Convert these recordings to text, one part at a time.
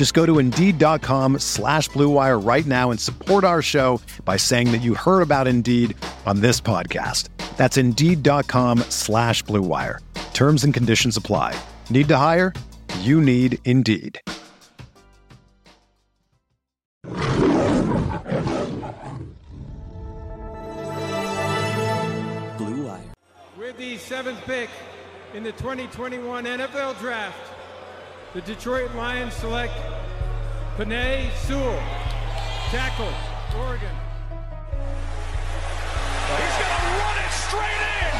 Just go to Indeed.com slash BlueWire right now and support our show by saying that you heard about Indeed on this podcast. That's Indeed.com slash BlueWire. Terms and conditions apply. Need to hire? You need Indeed. Blue Wire. With the seventh pick in the 2021 NFL Draft, the Detroit Lions select Penei Sewell, tackle, Oregon. He's going to run it straight in.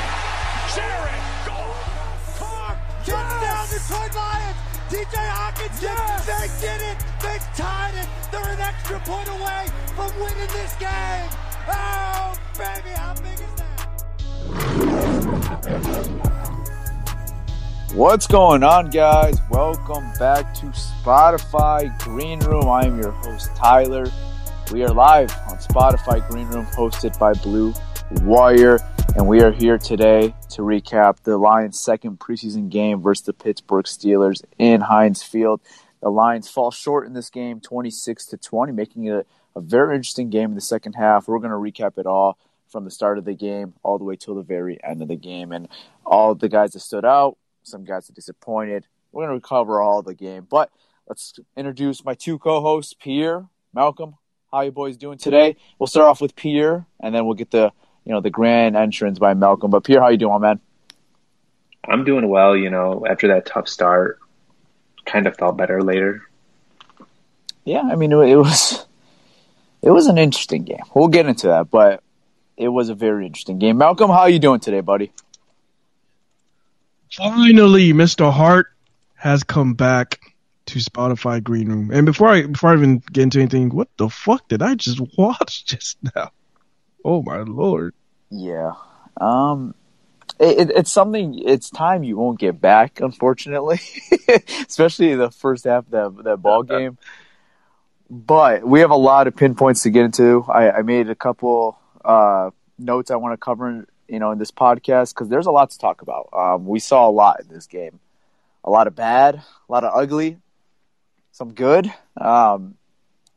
Jared Goff. Carr, touchdown Detroit Lions. TJ Hawkins, yes. they did it. They tied it. They're an extra point away from winning this game. Oh, baby, how big is that? What's going on, guys? Welcome back to Spotify Greenroom. I am your host, Tyler. We are live on Spotify Greenroom, hosted by Blue Wire, and we are here today to recap the Lions' second preseason game versus the Pittsburgh Steelers in Heinz Field. The Lions fall short in this game, 26 to 20, making it a, a very interesting game in the second half. We're going to recap it all from the start of the game all the way till the very end of the game, and all the guys that stood out, some guys are disappointed. We're going to recover all the game, but let's introduce my two co-hosts, Pierre, Malcolm. How you boys doing today? We'll start off with Pierre, and then we'll get the you know the grand entrance by Malcolm. But Pierre, how you doing, man? I'm doing well. You know, after that tough start, kind of felt better later. Yeah, I mean it, it was it was an interesting game. We'll get into that, but it was a very interesting game. Malcolm, how you doing today, buddy? Finally, Mr. Hart has come back to Spotify Greenroom. And before I before I even get into anything, what the fuck did I just watch just now? Oh my lord! Yeah, um, it, it's something. It's time you won't get back, unfortunately, especially the first half of that that ball game. But we have a lot of pinpoints to get into. I, I made a couple uh, notes I want to cover, you know, in this podcast because there's a lot to talk about. Um, we saw a lot in this game, a lot of bad, a lot of ugly, some good, um,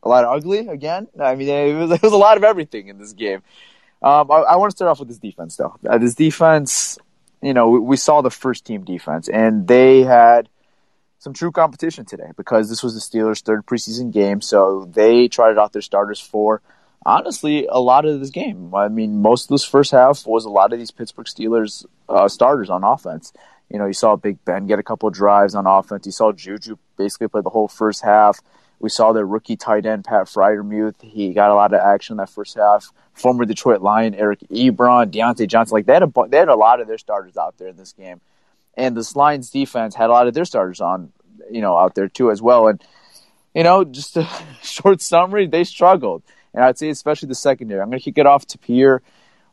a lot of ugly again. I mean, it was, it was a lot of everything in this game. Um, I, I, want to start off with this defense, though. Uh, this defense, you know, we, we, saw the first team defense, and they had some true competition today because this was the Steelers' third preseason game. So they tried out their starters for, honestly, a lot of this game. I mean, most of this first half was a lot of these Pittsburgh Steelers uh, starters on offense. You know, you saw Big Ben get a couple drives on offense. You saw Juju basically play the whole first half. We saw the rookie tight end Pat Freiermuth. He got a lot of action that first half. Former Detroit Lion Eric Ebron, Diontae Johnson, like they had a they had a lot of their starters out there in this game, and this Lions defense had a lot of their starters on, you know, out there too as well. And you know, just a short summary, they struggled, and I'd say especially the secondary. I'm going to kick it off to Pierre.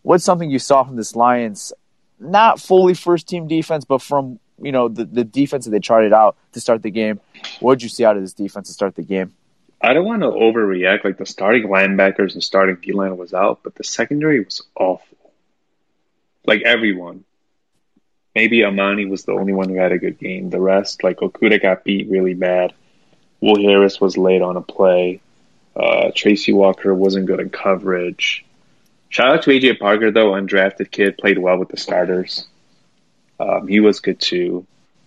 What's something you saw from this Lions not fully first team defense, but from you know the, the defense that they charted out to start the game. What did you see out of this defense to start the game? I don't want to overreact. Like the starting linebackers and starting D line was out, but the secondary was awful. Like everyone. Maybe Amani was the only one who had a good game. The rest, like Okudah got beat really bad. Will Harris was late on a play. Uh, Tracy Walker wasn't good in coverage. Shout out to AJ Parker though, undrafted kid, played well with the starters. Um, he was good too.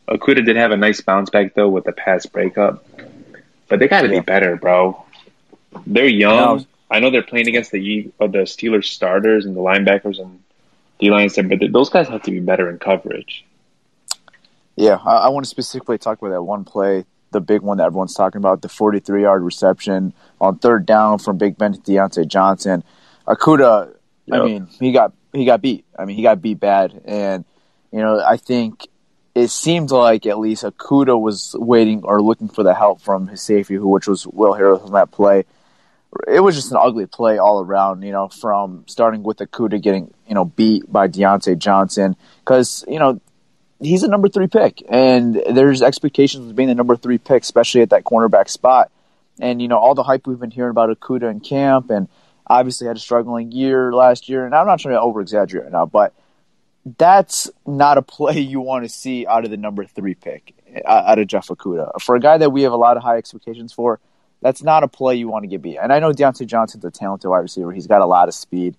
Okudah did have a nice bounce back though with the pass breakup, but they got to yeah. be better, bro. They're young. I know they're playing against the uh, the Steelers starters and the linebackers and D line's there, but th- those guys have to be better in coverage. Yeah, I, I want to specifically talk about that one play, the big one that everyone's talking about, the 43 yard reception on third down from Big Ben to Diontae Johnson. Okudah, I mean, he got he got beat. I mean, he got beat bad, and you know, I think it seemed like at least Okudah was waiting or looking for the help from his safety, who which was Will Harris on that play. It was just an ugly play all around, you know, from starting with Okudah getting, you know, beat by Diontae Johnson. Because, you know, he's a number three pick, and there's expectations of being the number three pick, especially at that cornerback spot. And you know all the hype we've been hearing about Okudah in camp, and obviously had a struggling year last year. And I'm not trying to over exaggerate now, but that's not a play you want to see out of the number three pick, uh, out of Jeff Okudah. For a guy that we have a lot of high expectations for, that's not a play you want to get beat. And I know Diontae Johnson's a talented wide receiver; he's got a lot of speed,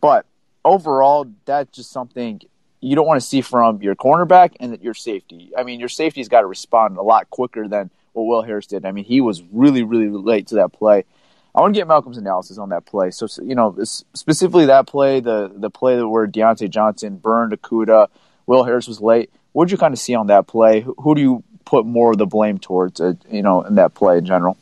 but overall, that's just something you don't want to see from your cornerback and your safety. I mean, your safety's got to respond a lot quicker than what Will Harris did. I mean, he was really, really late to that play. I want to get Malcolm's analysis on that play. So, you know, specifically that play, the the play that where Diontae Johnson burned Okudah, Will Harris was late. What did you kind of see on that play? Who, who do you put more of the blame towards, uh, you know, in that play in general?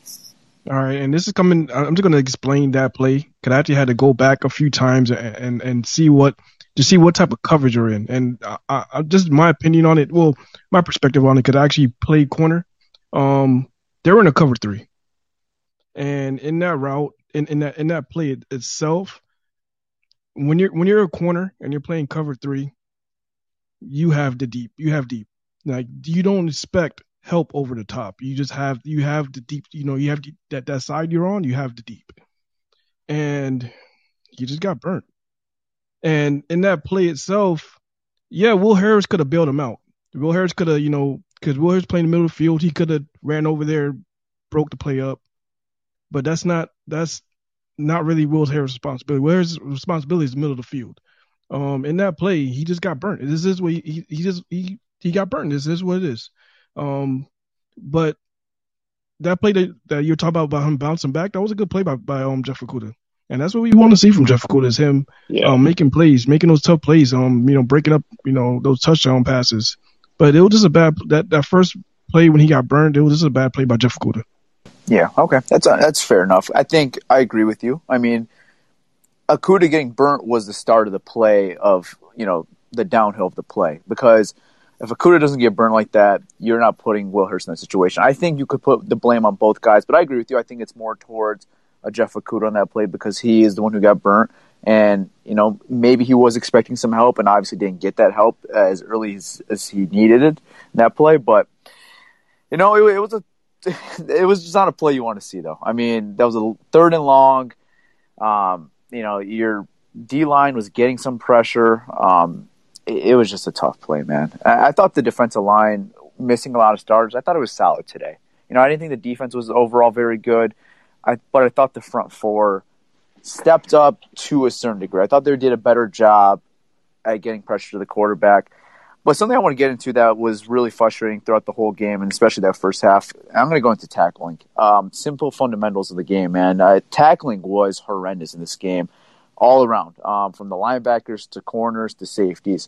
All right, and this is coming. I'm just going to explain that play because I actually had to go back a few times and and, and see what to see what type of coverage you're in, and I, I, just my opinion on it. Well, my perspective on it because I actually played corner. Um, they were in a cover three, and in that route, in, in that in that play it, itself, when you're when you're a corner and you're playing cover three, you have the deep. You have deep. Like you don't expect help over the top. You just have you have the deep. You know you have the, that that side you're on. You have the deep, and you just got burnt. And in that play itself, yeah, Will Harris could have bailed him out. Will Harris could have, you know, because Will Harris playing the middle of the field, he could have ran over there, broke the play up. But that's not that's not really Will Harris' responsibility. Will Harris' responsibility is the middle of the field. Um, in that play, he just got burnt. This is what he, he, he just he he got burnt. This is what it is. Um, but that play that, that you're talking about about him bouncing back, that was a good play by by um Jeff Okudah. And that's what we want to see from Jeff Okudah is him Yeah. um, making plays, making those tough plays, um, you know, breaking up, you know, those touchdown passes. But it was just a bad that that first play when he got burned. It was just a bad play by Jeff Okudah. Yeah, okay, that's uh, that's fair enough. I think I agree with you. I mean, Okudah getting burnt was the start of the play of you know the downhill of the play because if Okudah doesn't get burnt like that, you're not putting Will Harris in that situation. I think you could put the blame on both guys, but I agree with you. I think it's more towards a Jeff Okudah on that play because he is the one who got burnt, and you know maybe he was expecting some help and obviously didn't get that help as early as, as he needed it in that play, but. You know, it, it was a it was just not a play you want to see, though. I mean, that was a third and long. Um, you know, your D line was getting some pressure. Um, it, it was just a tough play, man. I, I thought the defensive line missing a lot of starters. I thought it was solid today. You know, I didn't think the defense was overall very good. I but I thought the front four stepped up to a certain degree. I thought they did a better job at getting pressure to the quarterback. But something I want to get into that was really frustrating throughout the whole game, and especially that first half. I'm going to go into tackling. Um, simple fundamentals of the game, man. Uh, tackling was horrendous in this game, all around, um, from the linebackers to corners to safeties.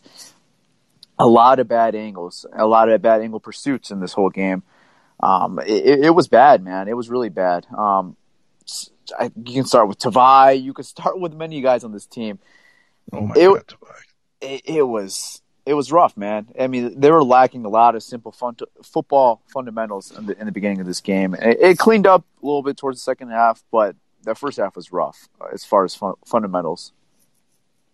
A lot of bad angles, a lot of bad angle pursuits in this whole game. Um, it, it was bad, man. It was really bad. Um, I, you can start with Tavai. You can start with many guys on this team. Oh my It- god. It, it was it was rough, man. I mean, they were lacking a lot of simple fun football fundamentals in the, in the beginning of this game. It, it cleaned up a little bit towards the second half, but the first half was rough as far as fun, fundamentals.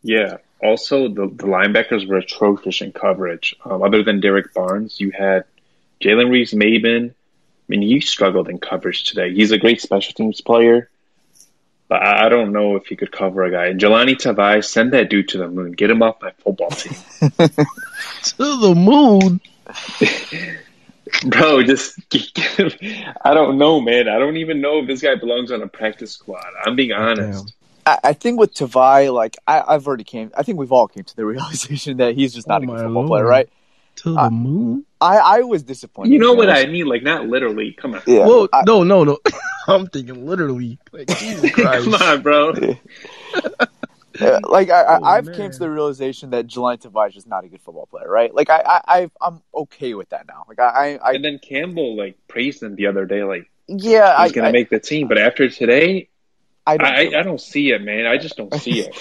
Yeah. Also, the, the linebackers were atrocious in coverage. Um, other than Derrick Barnes, you had Jalen Reeves Maybin. I mean, he struggled in coverage today. He's a great special teams player, but I I don't know if he could cover a guy. Jelani Tavai, send that dude to the moon. Get him off my football team. To the moon. Bro, just get him. I don't know, man. I don't even know if this guy belongs on a practice squad. I'm being honest. I, I think with Tavai, like I, I've already came. I think we've all came to the realization that he's just not Oh a good my football player, right? To the Uh, moon. I, I was disappointed. You know what I mean? Like, not literally. Come on. Yeah. well, I- no, no, no. I'm thinking literally. Like Jesus Christ. Come on, bro. Uh, like I, Oh, I, I've man. came to the realization that Jelani Tavai is not a good football player, right? Like I, I, I I'm okay with that now. Like I, I, And then Campbell like praised him the other day, like yeah, I, he's gonna I, make the team. But after today, I don't, I, I, I don't see it, man. I just don't see it.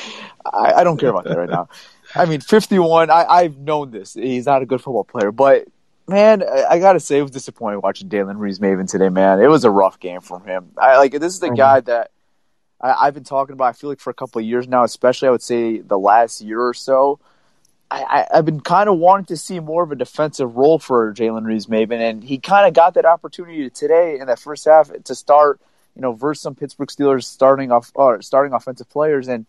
I, I don't care about that right now. I mean, 51. I, I've known this. He's not a good football player, but man, I, I gotta say, it was disappointing watching Jalen Reeves Maybin today. Man, it was a rough game from him. I like this is the guy that I, I've been talking about. I feel like for a couple of years now, especially I would say the last year or so. I, I, I've been kind of wanting to see more of a defensive role for Jalen Reeves Maybin, and he kind of got that opportunity today in that first half to start, you know, versus some Pittsburgh Steelers starting off or starting offensive players, and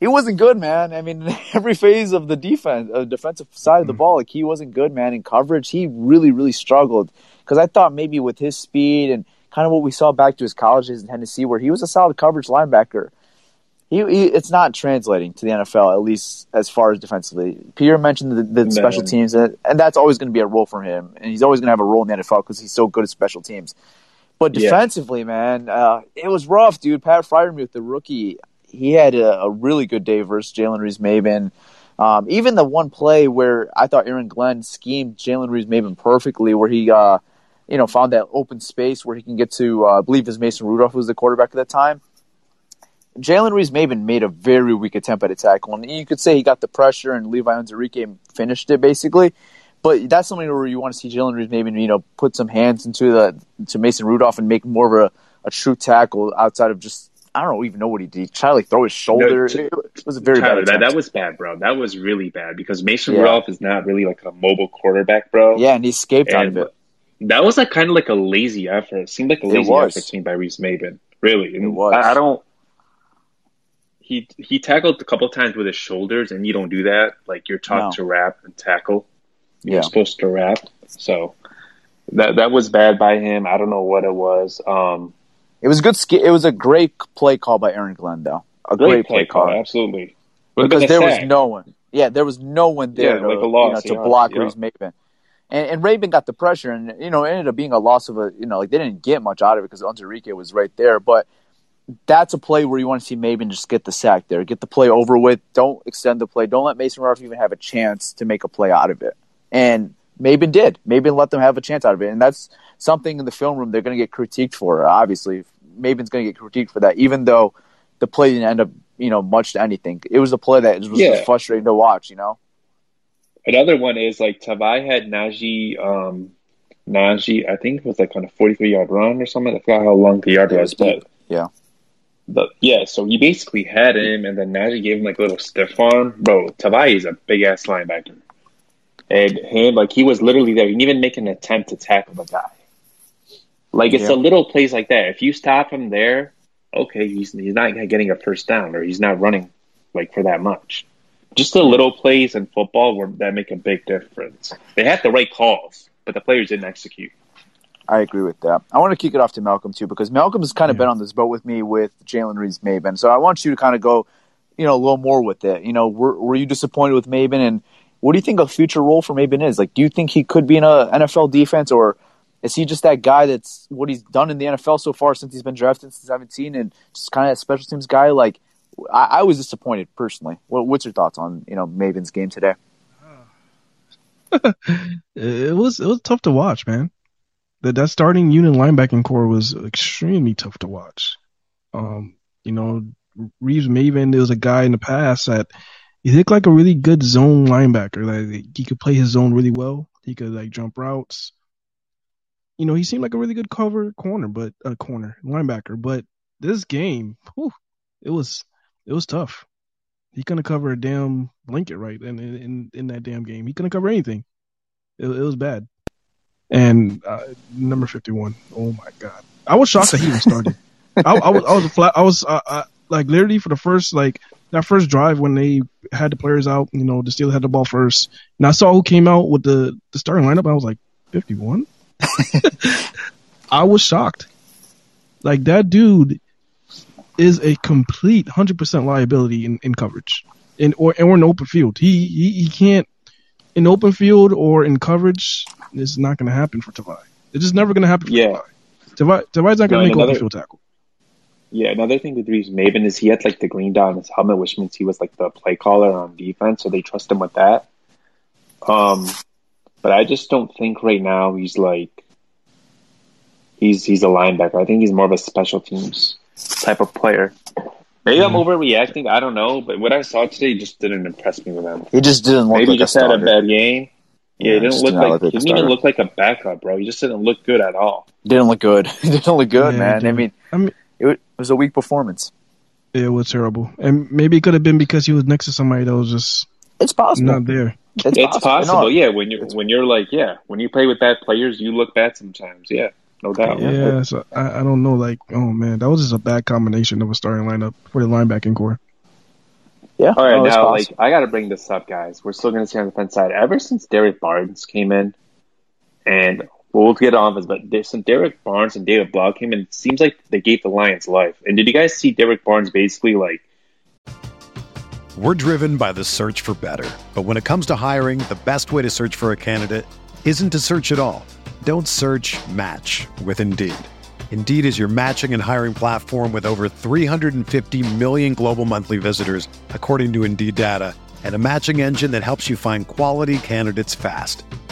he wasn't good, man. I mean, every phase of the defense, uh, defensive side of the ball, like he wasn't good, man. In coverage, he really, really struggled because I thought maybe with his speed and kind of what we saw back to his colleges in Tennessee, where he was a solid coverage linebacker. He, he it's not translating to the NFL, at least as far as defensively. Pierre mentioned the, the special teams, and, and that's always going to be a role for him, and he's always going to have a role in the NFL because he's so good at special teams. But Yeah. defensively, man, uh, it was rough, dude. Pat Freiermuth, the rookie, he had a, a really good day versus Jalen Reeves Maybin. Um, even the one play where I thought Aaron Glenn schemed Jalen Reeves Maybin perfectly, where he, uh, you know, found that open space where he can get to, uh, I believe was Mason Rudolph was the quarterback at that time. Jalen Reeves Maybin made a very weak attempt at a tackle, and you could say he got the pressure, and Levi Onwuzurike finished it basically. But that's something where you want to see Jalen Reeves Maybin you know put some hands into the to Mason Rudolph and make more of a, a true tackle outside of just I don't even know what he did. Tried to like throw his shoulder. No, it, was a very Tyler, bad that, that was bad, bro. That was really bad because Mason Yeah. Rudolph is not really like a mobile quarterback, bro. yeah, and he escaped out of it. that was like kind of like a lazy effort. It seemed like a lazy was. effort seen by Reeves Maybin. Really, And It was. I, I don't. He he tackled a couple times with his shoulders, and you don't do that. Like you're taught No. to wrap and tackle. You're Yeah. supposed to wrap. So that that was bad by him. I don't know what it was. Um, It was good. sk- It was a great play call by Aaron Glenn, though. A great, great, play call. absolutely. Would've because there was no one. Yeah, there was no one there Yeah, to, like loss, you know, to yeah, block yeah. Reeves Maybin. And, and Raven got the pressure, and you know, it ended up being a loss of a, you know, like they didn't get much out of it because Onwuzurike was right there. But that's a play where you want to see Maybin just get the sack there, get the play over with. Don't extend the play. Don't let Mason Rudolph even have a chance to make a play out of it. And Maybin did. Maybe let them have a chance out of it, and that's something in the film room they're going to get critiqued for. Obviously, Maybin's going to get critiqued for that, even though the play didn't end up, you know, much to anything. It was a play that was Yeah. frustrating to watch. You know. Another one is like Tavai had Najee, um, Najee, I think it was like on a 43 yard run or something. I forgot how long the yard was, was but. Yeah. but yeah, so he basically had him, and then Najee gave him like a little stiff arm. Bro, Tavai is a big ass linebacker, and him like he was literally there. He didn't even make an attempt to tackle the guy. Like it's Yeah. a little plays like that. If you stop him there, okay, he's he's not getting a first down, or he's not running like for that much. Just the little plays in football where that make a big difference. They had the right calls, but the players didn't execute. I agree with that. I want to kick it off to Malcolm too because Malcolm has kind of Yeah. been on this boat with me with Jalen Reeves Maybin. So I want you to kind of go, you know, a little more with it. You know, were, were you disappointed with Maybin, and what do you think a future role for Maybin is? Like, do you think he could be in a NFL defense, or is he just that guy that's what he's done in the NFL so far since he's been drafted since 17 and just kind of a special teams guy? Like, I, I was disappointed personally. What, what's your thoughts on you know Maybin's game today? it was it was tough to watch, man. That that starting unit linebacking core was extremely tough to watch. Um, you know, Reeves Maybin, was a guy in the past that he looked like a really good zone linebacker. Like he could play his zone really well. He could like jump routes. You know, he seemed like a really good cover corner, but uh, corner linebacker. But this game, whew, it was it was tough. He couldn't cover a damn blanket right in in in that damn game. He couldn't cover anything. It, it was bad. And uh, number fifty one. Oh my god, I was shocked that he even started. I, I was I was flat. I was uh, uh, like literally for the first like that first drive when they had the players out. You know, the Steelers had the ball first, and I saw who came out with the the starting lineup. I was like fifty one. I was shocked. Like that dude is a complete hundred percent liability in, in coverage, in or or in open field. He, he he can't in open field or in coverage. It's not going to happen for Tavai. It's just never going to happen for Yeah. Tavai. Tavai Tavai's not going to make and open another- field tackle. Yeah, another thing with Reeves Maybin is he had like the green dot on his helmet, which means he was like the play caller on defense, so they trust him with that. Um, but I just don't think right now he's like he's he's a linebacker. I think he's more of a special teams type of player. Maybe I'm overreacting. I don't know, but what I saw today just didn't impress me with him. He just didn't look Maybe like he just a had a bad game. Yeah, Yeah, he didn't look did like, look like a he didn't even look like a backup, bro. He just didn't look good at all. Didn't look good. didn't look good, Yeah, man. I mean, I mean, it was a weak performance. it was terrible, and maybe it could have been because he was next to somebody that was just It's possible. not there. It's, It's possible, No, yeah. When you're when you're like, yeah, when you play with bad players, you look bad sometimes. Yeah, no doubt. Yeah, so I, I don't know. Like, oh man, that was just a bad combination of a starting lineup for the linebacking core. Yeah. All right, no, now like I got to bring this up, guys. We're still going to see on the defense side. Ever since Derrick Barnes came in, and we'll get on this, but there- since Derrick Barnes and David Blough came in, it seems like they gave the Lions life. And did you guys see Derrick Barnes basically like? We're driven by the search for better. But when it comes to hiring, the best way to search for a candidate isn't to search at all. Don't search match with Indeed. Indeed is your matching and hiring platform with over 350 million global monthly visitors, according to Indeed data, and a matching engine that helps you find quality candidates fast.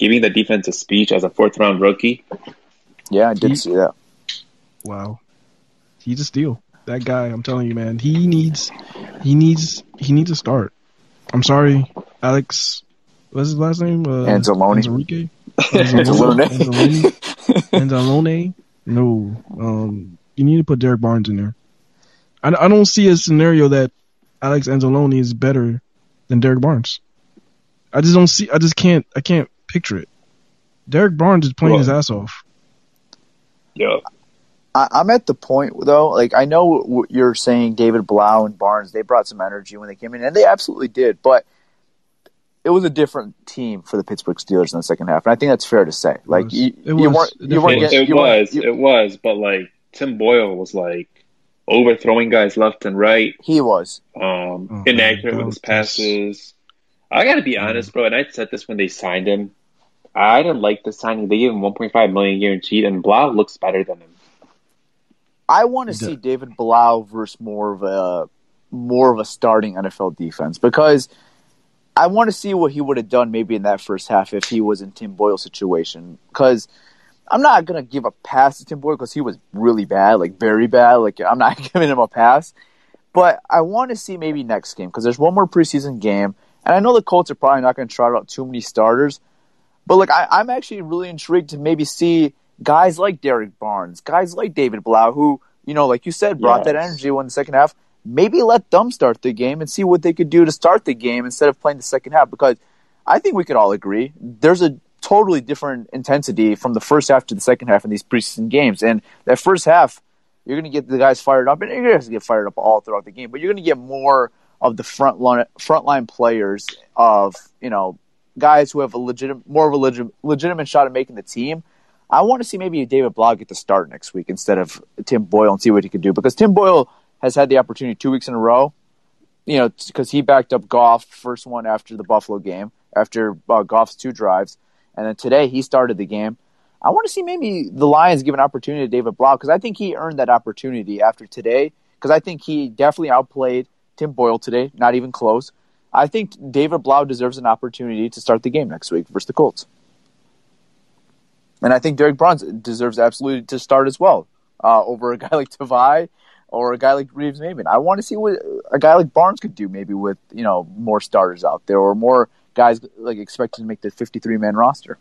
Giving the defense a speech as a fourth round rookie. Yeah, I did He- see that. Wow, he's a steal. That guy, I'm telling you, man. He needs, he needs, he needs to start. I'm sorry, Alex. What's his last name? Uh, Anzalone. Anzalone. Anzalone. Anzalone. Anzalone. No, um, you need to put Derrick Barnes in there. I, I don't see a scenario that Alex Anzalone is better than Derrick Barnes. I just don't see. I just can't. I can't picture it. Derrick Barnes is playing Well- his ass off. Yeah. I, I'm at the point though, like I know what you're saying, David Blough and Barnes, they brought some energy when they came in, and they absolutely did. But it was a different team for the Pittsburgh Steelers in the second half, and I think that's fair to say. Like was. you, It you was. weren't, you weren't, getting, it you weren't- was, you- it was, but like Tim Boyle was like overthrowing guys left and right, he was. um, Oh, inaccurate with his passes. I got to be honest, bro, and I said this when they signed him. I didn't like the signing. They gave him 1.5 million guaranteed, and Blough looks better than him. I want to see. David Blough versus more of a more of a starting NFL defense because I want to see what he would have done maybe in that first half if he was in Tim Boyle's situation. Because I'm not gonna give a pass to Tim Boyle because he was really bad, like very bad. Like I'm not giving him a pass, but I want to see maybe next game because there's one more preseason game, and I know the Colts are probably not going to trot out too many starters, but like I, I'm actually really intrigued to maybe see guys like Derrick Barnes, guys like David Blough, who you know, like you said, brought that energy when the second half. Maybe let them start the game and see what they could do to start the game instead of playing the second half. Because I think we could all agree there's a totally different intensity from the first half to the second half in these preseason games. And that first half, you're going to get the guys fired up, and you're going to get fired up all throughout the game. But you're going to get more of the front line frontline players of you know guys who have a legit more of a legit, legitimate shot at making the team. I want to see maybe David Blough get the start next week instead of Tim Boyle and see what he can do because Tim Boyle has had the opportunity two weeks in a row. You know, because he backed up Goff first one after the Buffalo game after uh, Goff's two drives, and then today he started the game. I want to see maybe the Lions give an opportunity to David Blough because I think he earned that opportunity after today because I think he definitely outplayed Tim Boyle today, not even close. I think David Blough deserves an opportunity to start the game next week versus the Colts. And I think Derrick Barnes deserves absolutely to start as well uh, over a guy like Tavai or a guy like Reeves Maybin. I want to see what a guy like Barnes could do maybe with, you know, more starters out there or more guys like expected to make the 53 man roster.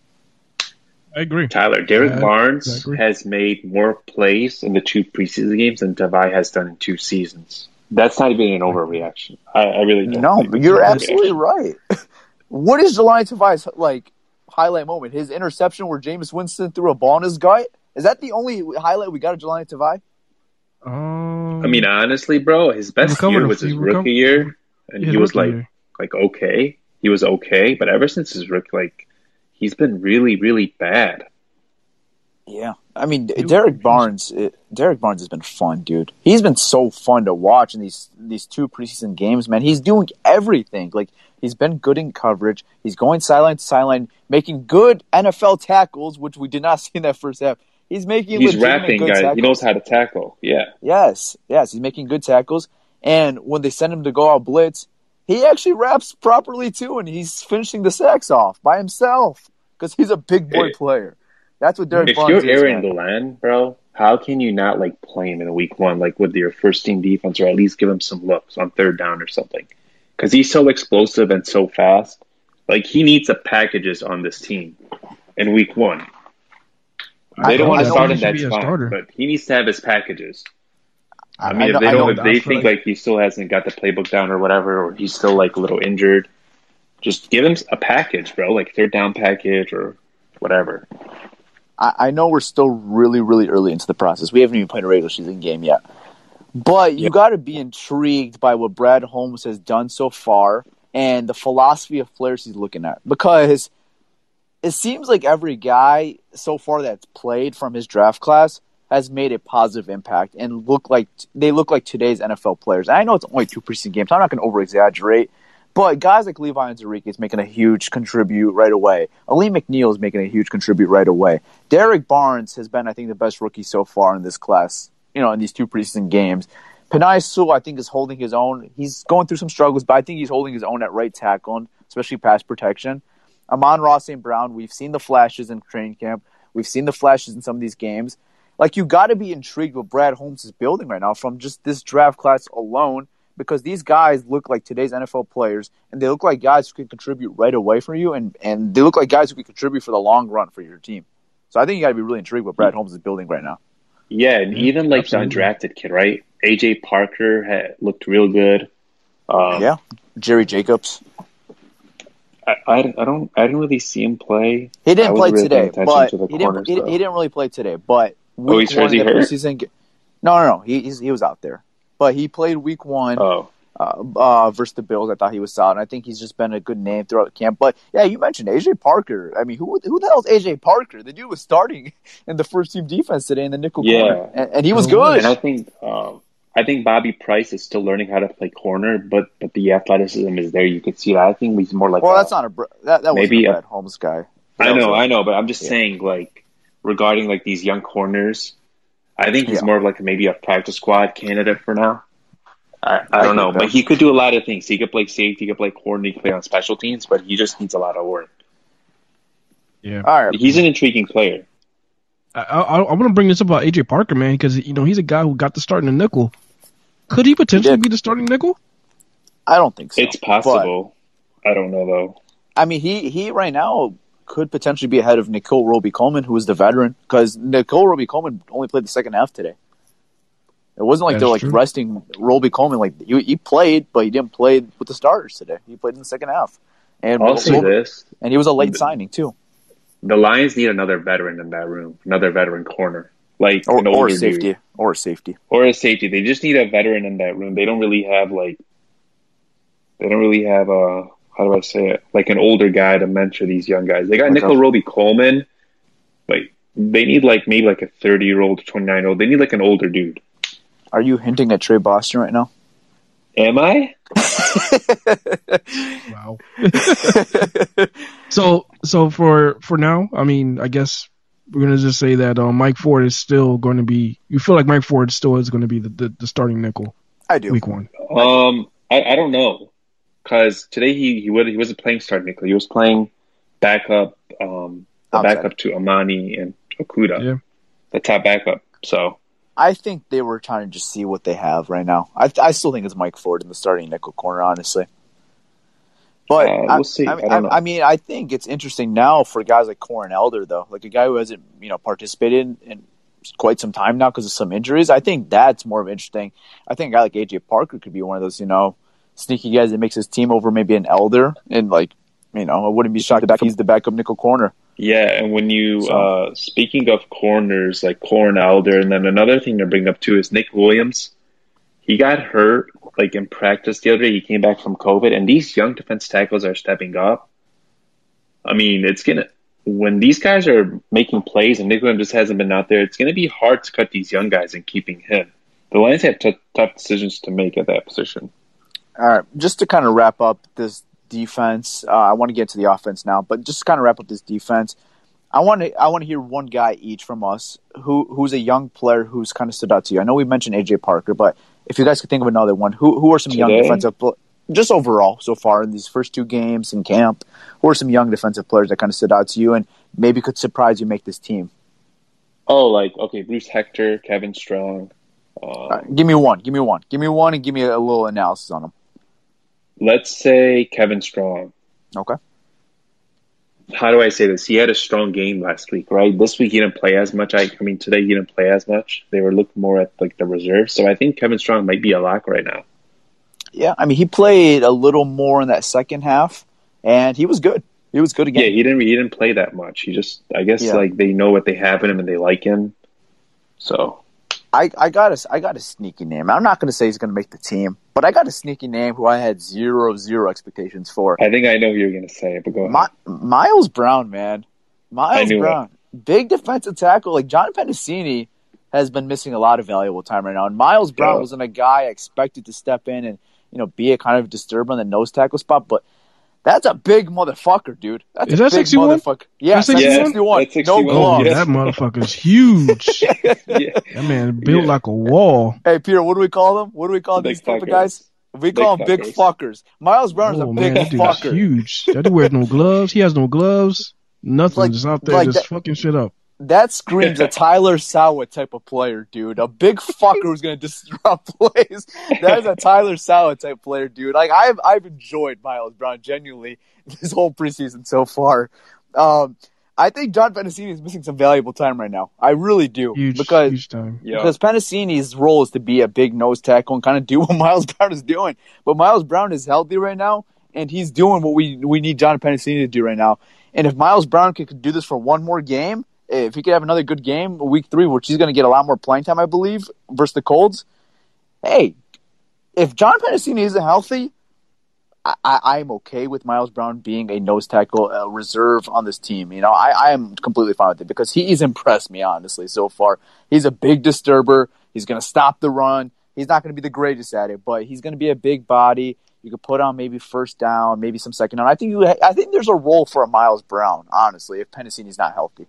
I agree. Tyler, Derrick I- Barnes has made more plays in the two preseason games than Tavai has done in two seasons. That's not even an overreaction. I, I really don't. No, but you're absolutely right. what is Jelani Tavai's like highlight moment? His interception where Jameis Winston threw a ball in his gut? Is that the only highlight we got of Jelani Tavai? Um, I mean, honestly, bro, his best year was his he recovered- rookie year, and yeah, he was like, year. like okay, he was okay, but ever since his rookie, like, he's been really, really bad. Yeah, I mean He was Derrick confused. Barnes. It, Derrick Barnes has been fun, dude. He's been so fun to watch in these these two preseason games, man. He's doing everything. Like he's been good in coverage. He's going sideline to sideline, making good NFL tackles, which we did not see in that first half. He's making He's legitimate rapping, good guy. tackles. He knows how to tackle. Yeah, Yes, yes, he's making good tackles. And when they send him to go out blitz, he actually raps properly too, and he's finishing the sacks off by himself because he's a big boy Hey. player. That's what Derrick if Barnes you're is. Aaron man. Glenn, bro, how can you not like play him in week one, like with your first team defense, or at least give him some looks on third down or something? Because he's so explosive and so fast. Like he needs the packages on this team in week one. I They don't want to start he him. should be That's fine, but he needs to have his packages. I mean, I if know- they I don't if they think right. like he still hasn't got the playbook down or whatever, or he's still like a little injured, just give him a package, bro, like third down package or whatever. I, I know we're still really, really early into the process. We haven't even played a regular season game yet. But you got to be intrigued by what Brad Holmes has done so far and the philosophy of players he's looking at. Because it seems like every guy so far that's played from his draft class has made a positive impact and look like they look like today's NFL players. And I know it's only two preseason games. I'm not going to over exaggerate, but guys like Levi Onwuzurike is making a huge contribute right away. Alim McNeill is making a huge contribute right away. Derrick Barnes has been, I think, the best rookie so far in this class. You know, in these two preseason games. Penei Sewell, I think, is holding his own. He's going through some struggles, but I think he's holding his own at right tackle, especially pass protection. Amon-Ra St. Brown, we've seen the flashes in training camp. We've seen the flashes in some of these games. Like you got to be intrigued what Brad Holmes is building right now from just this draft class alone, because these guys look like today's NFL players, and they look like guys who can contribute right away for you, and and they look like guys who can contribute for the long run for your team. So I think you got to be really intrigued what Brad Holmes is building right now. Yeah, and even like absolutely. the undrafted kid, right? AJ Parker had looked real good. Um, yeah, Jerry Jacobs. I, I, I don't I didn't really see him play. He didn't wasn't play really today, but to the he didn't. corners, He, he didn't really play today, but Oh, week he's one of he the hurt? preseason. No, no, no. He he's, he was out there, but he played week one Oh, uh, uh, versus the Bills. I thought he was solid. And I think he's just been a good name throughout camp. But yeah, you mentioned AJ Parker. I mean, who who the hell is AJ Parker? The dude was starting in the first team defense today in the nickel Yeah. corner, and, and he was good. and I think um, I think Bobby Price is still learning how to play corner, but but the athleticism is there. You could see that. I think he's more like well, a- that's not a Br- that that maybe wasn't a a- Brad Holmes guy. I That was know, a- I know, but I'm just Yeah. saying, like, regarding like these young corners, I think he's Yeah. more of like maybe a practice squad candidate for now. I, I I don't get know, but he could do a lot of things. He could play safety, he could play corner, he could play on special teams, but he just needs a lot of work. Yeah. All right, He's an intriguing player. I, I, I want to bring this up about AJ Parker, man, because you know he's a guy who got the start in the nickel. Could he potentially did. be the starting nickel? I don't think so. It's possible. I don't know though. I mean, he he right now could potentially be ahead of Nickell Robey Coleman, who is the veteran, because Nickell Robey Coleman only played the second half today. It wasn't like That's they're like true. resting Robey Coleman. Like he, he played, but he didn't play with the starters today. He played in the second half, and I'll say Roby- this: and he was a late signing too, the Lions need another veteran in that room, another veteran corner, like or or older safety, dude. or safety. or a safety. They just need a veteran in that room. They don't really have like they don't really have a how do I say it like an older guy to mentor these young guys. They got Okay. Nickell Robey Coleman. Like they need like maybe like a thirty year old, twenty nine year old. They need like an older dude. Are you hinting at Tre Boston right now? Am I? Wow. so so for for now, I mean, I guess we're gonna just say that uh, Mike Ford is still going to be. You feel like Mike Ford still is going to be the, the, the starting nickel. I do. Week one. Um, I, I don't know because today he he, would, he wasn't playing starting nickel. He was playing backup, um, the Outside. backup to Amani and Okudah, Yeah. the top backup. So I think they were trying to just see what they have right now. I, I still think it's Mike Ford in the starting nickel corner, honestly. But Uh, I, we'll see. I, I mean, don't know. I, I mean, I think it's interesting now for guys like Corn Elder, though, like a guy who hasn't, you know, participated in, in quite some time now because of some injuries. I think that's more of interesting. I think a guy like AJ Parker could be one of those, you know, sneaky guys that makes his team over maybe an Elder, and like, you know, I wouldn't be shocked if he's the backup nickel corner. yeah, and when you So- uh, speaking of corners like Corn Elder, and then another thing to bring up too is Nick Williams. He got hurt like in practice the other day. He came back from COVID, and these young defense tackles are stepping up. I mean, it's gonna when these guys are making plays and Nick Williams just hasn't been out there. It's gonna be hard to cut these young guys and keeping him. The Lions have t- tough decisions to make at that position. All right, just to kind of wrap up this defense, uh, I want to get to the offense now, but just to kind of wrap up this defense, I want to I want to hear one guy each from us who who's a young player who's kind of stood out to you. I know we mentioned AJ Parker, but if you guys could think of another one, who who are some young defensive pl- just overall so far in these first two games in camp? Who are some young defensive players that kind of stood out to you and maybe could surprise you make this team? Oh, like okay, Bruce Hector, Kevin Strong. Um, right, give me one, give me one, give me one, and give me a little analysis on them. Let's say Kevin Strong. Okay. how do I say this? He had a strong game last week, right? This week he didn't play as much. I, I mean, today he didn't play as much. They were looking more at like the reserves. So I think Kevin Strong might be a lock right now. Yeah, I mean he played a little more in that second half, and he was good. He was good again. Yeah, he didn't. He didn't play that much. He just, I guess, Yeah. like they know what they have in him and they like him. So I, I got a I got a sneaky name. I'm not going to say he's going to make the team, but I got a sneaky name who I had zero zero expectations for. I think I know who you're gonna say, it, but go ahead. My, Miles Brown, man, Miles. Brown, big defensive tackle. Like John Penisini has been missing a lot of valuable time right now, and Miles Brown Yeah. wasn't a guy I expected to step in and you know be a kind of disturber on the nose tackle spot, but. That's a big motherfucker, dude. That's Is a that big 61? motherfucker. Yeah, That's that's 61? 61. That's No 61, Oh, gloves. yes. that motherfucker's huge. yeah. That man built Yeah. like a wall. Hey, Peter, what do we call them? What do we call Big these type of guys? We call Big them big fuckers. Miles Brown is a Oh big man, that fucker. huge. That dude wears no gloves. He has no gloves. Nothing. Like- just out there, like just that- fucking shit up. That screams a Tyler Sawa type of player, dude. A big fucker who's gonna disrupt plays. That is a Tyler Sawa type player, dude. Like I've I've enjoyed Miles Brown genuinely this whole preseason so far. Um, I think John Penisini is missing some valuable time right now. I really do Huge, because huge time. Yeah. because Penisini's role is to be a big nose tackle and kind of do what Miles Brown is doing. But Miles Brown is healthy right now, and he's doing what we we need John Penisini to do right now. And if Miles Brown could, could do this for one more game, if he could have another good game week three, which he's going to get a lot more playing time, I believe, versus the Colts. Hey, if John Penisini isn't healthy, I, I'm okay with Miles Brown being a nose tackle uh, reserve on this team. You know, I, I am completely fine with it because he's impressed me honestly so far. He's a big disturber. He's going to stop the run. He's not going to be the greatest at it, but he's going to be a big body. You could put on maybe first down, maybe some second down. I think you, I think there's a role for a Miles Brown, honestly, if Penisini's not healthy.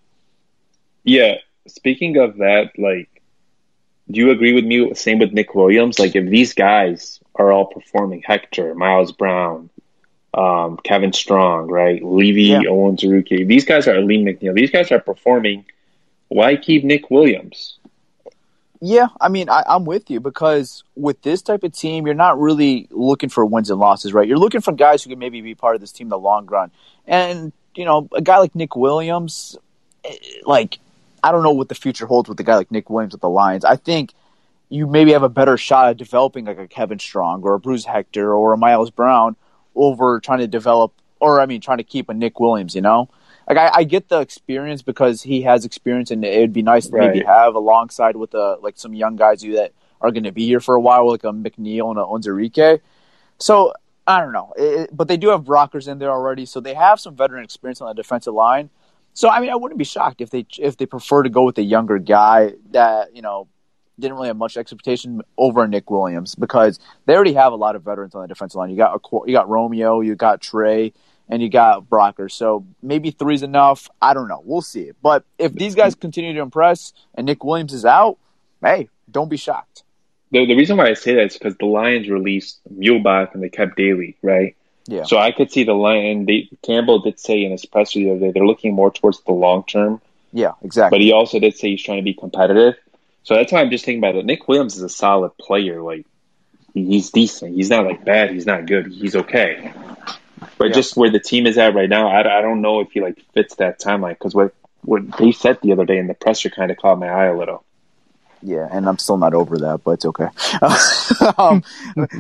Yeah. Speaking of that, like, do you agree with me? Same with Nick Williams. Like, if these guys are all performing, Hector, Miles Brown, um, Kevin Strong, right, Levy, Yeah. Owen these guys are Lee McNeil. These guys are performing. Why keep Nick Williams? Yeah, I mean, I, I'm with you because with this type of team, you're not really looking for wins and losses, right? You're looking for guys who can maybe be part of this team in the long run. And, you know, a guy like Nick Williams, eh, like, I don't know what the future holds with a guy like Nick Williams with the Lions. I think you maybe have a better shot at developing like a Kevin Strong or a Bruce Hector or a Miles Brown over trying to develop, or I mean, trying to keep a Nick Williams, you know? Like I, I get the experience because he has experience, and it'd be nice to maybe have alongside with uh like some young guys who that are going to be here for a while, like a McNeill and a Onwuzurike. So I don't know, It- but they do have rockers in there already, so they have some veteran experience on the defensive line. So I mean, I wouldn't be shocked if they if they prefer to go with a younger guy that you know didn't really have much expectation over Nick Williams because they already have a lot of veterans on the defensive line. You got you got Romeo, you got Trey, and you got Brocker. So maybe three's enough. I don't know. We'll see. But if these guys continue to impress and Nick Williams is out, hey, don't be shocked. The, the reason why I say that is because the Lions released Muhlbach and they kept Daly, right? Yeah. So I could see the Lion. They, Campbell did say in his presser the other day they're looking more towards the long term, Yeah, exactly. but he also did say he's trying to be competitive. So that's why I'm just thinking about it. Nick Williams is a solid player. Like he's decent. He's not like bad. He's not good. He's okay. But Yeah. just where the team is at right now, I, I don't know if he like fits that timeline because what what they said the other day in the presser kind of caught my eye a little. Yeah, and I'm still not over that, but it's okay. um,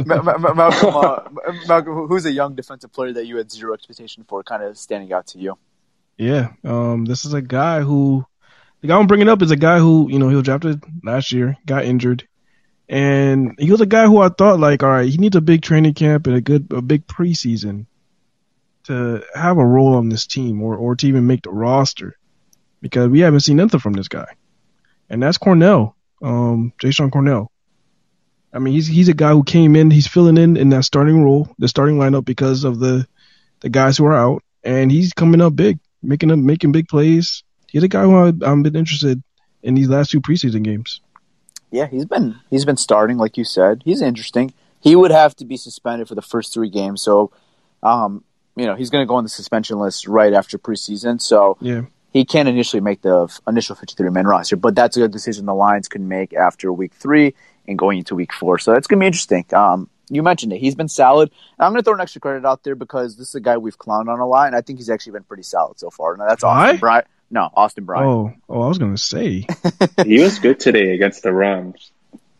Ma- Ma- Ma- Malcolm, uh, Malcolm, who's a young defensive player that you had zero expectation for, kind of standing out to you? Yeah, um, this is a guy who the guy I'm bringing up is a guy who you know he was drafted last year, got injured, and he was a guy who I thought like, all right, he needs a big training camp and a good a big preseason to have a role on this team or or to even make the roster because we haven't seen nothing from this guy, and that's Cornell, um, Jashon Cornell. I mean, he's he's a guy who came in, he's filling in in that starting role, the starting lineup because of the the guys who are out, and he's coming up big, making up making big plays. He's a guy who I, I'm been interested in these last two preseason games. Yeah, he's been he's been starting, like you said. He's interesting. He would have to be suspended for the first three games, so um, you know he's going to go on the suspension list right after preseason. So Yeah, he can't initially make the f- initial 53 man roster, but that's a decision the Lions can make after week three and going into week four. So it's going to be interesting. Um, you mentioned it. He's been solid. And I'm going to throw an extra credit out there because this is a guy we've clowned on a lot, and I think he's actually been pretty solid so far. Now, that's Why? Austin Bryant. No, Austin Bryant. Oh, oh, I was gonna say. he was good today against the Rams.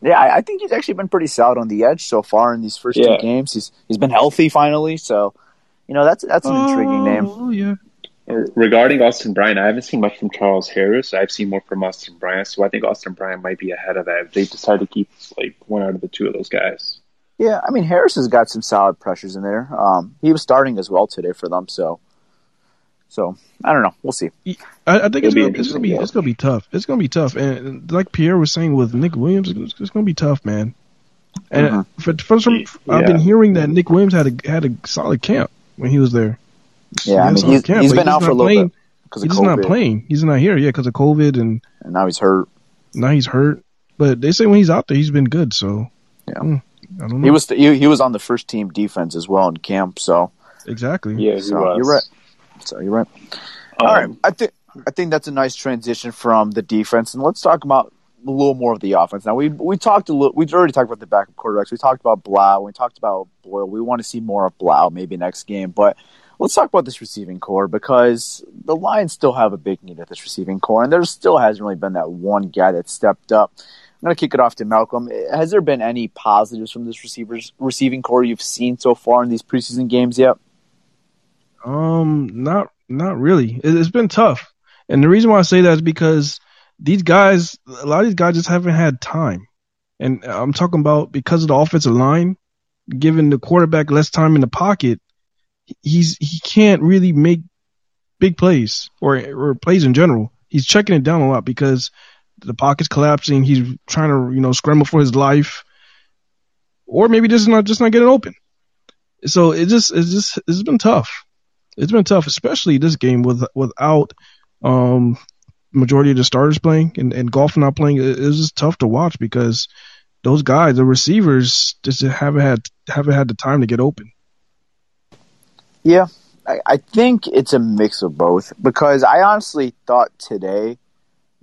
Yeah, I, I think he's actually been pretty solid on the edge so far in these first Yeah. two games. He's he's been healthy finally, so you know that's that's an intriguing name. Oh yeah. Regarding Austin Bryant, I haven't seen much from Charles Harris. I've seen more from Austin Bryant, so I think Austin Bryant might be ahead of that if they decide to keep like one out of the two of those guys. Yeah, I mean Harris has got some solid pressures in there. Um, he was starting as well today for them, so so I don't know. We'll see. I, I think it's It'll be gonna, it's gonna be interesting, it's gonna be tough. It's gonna be tough, and like Pierre was saying with Nick Williams, it's, it's gonna be tough, man. And Mhm. for, for some, I've been hearing that Nick Williams had a had a solid camp when he was there. Yeah, He I had a mean solid he's, camp, he's but been just out for a not little playing. bit because He's of just not playing. He's not here, yeah, because of COVID, and and now he's hurt. now he's hurt. But they say when he's out there, he's been good. So Yeah. hmm, I don't know. He was he, he was on the first team defense as well in camp, so exactly. Yeah, he so was. you're right. So you're right. Um, All right, I think I think that's a nice transition from the defense, and let's talk about a little more of the offense. Now we we talked a little. We've already talked about the backup quarterbacks. We talked about Blough. We talked about Boyle. We want to see more of Blough maybe next game, but let's talk about this receiving core because the Lions still have a big need at this receiving core, and there still hasn't really been that one guy that stepped up. I'm going to kick it off to Malcolm. Has there been any positives from this receivers receiving core you've seen so far in these preseason games yet? Um, not not really. It, it's been tough, and the reason why I say that is because these guys, a lot of these guys just haven't had time, and I'm talking about because of the offensive line, giving the quarterback less time in the pocket, he's he can't really make big plays or or plays in general. He's checking it down a lot because the pocket's collapsing. He's trying to you know scramble for his life, or maybe just not just not getting open. So it just it's just it's been tough it's been tough, especially this game with without um majority of the starters playing and, and Goff not playing. It, it was just tough to watch because those guys, the receivers, just haven't had haven't had the time to get open. Yeah, I, I think it's a mix of both because I honestly thought today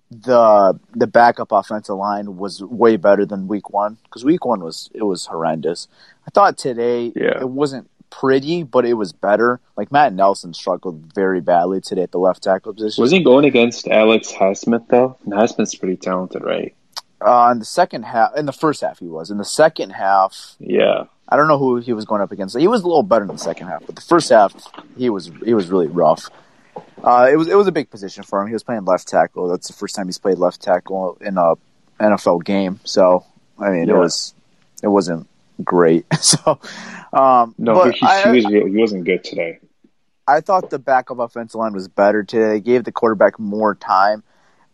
the the backup offensive line was way better than week one because week one was it was horrendous. I thought today Yeah. it wasn't pretty, but it was better. Like Matt Nelson struggled very badly today at the left tackle position. Was he going against Alex Highsmith though? And Highsmith's pretty talented, right? Uh, in the second half, in the first half, he was. In the second half, Yeah. I don't know who he was going up against. He was a little better in the second half, but the first half, he was he was really rough. Uh, it was it was a big position for him. He was playing left tackle. That's the first time he's played left tackle in a NFL game. So I mean, it was it wasn't great. so um, No, but he, I, he was, he wasn't good today. I thought the backup offensive line was better today. They gave the quarterback more time.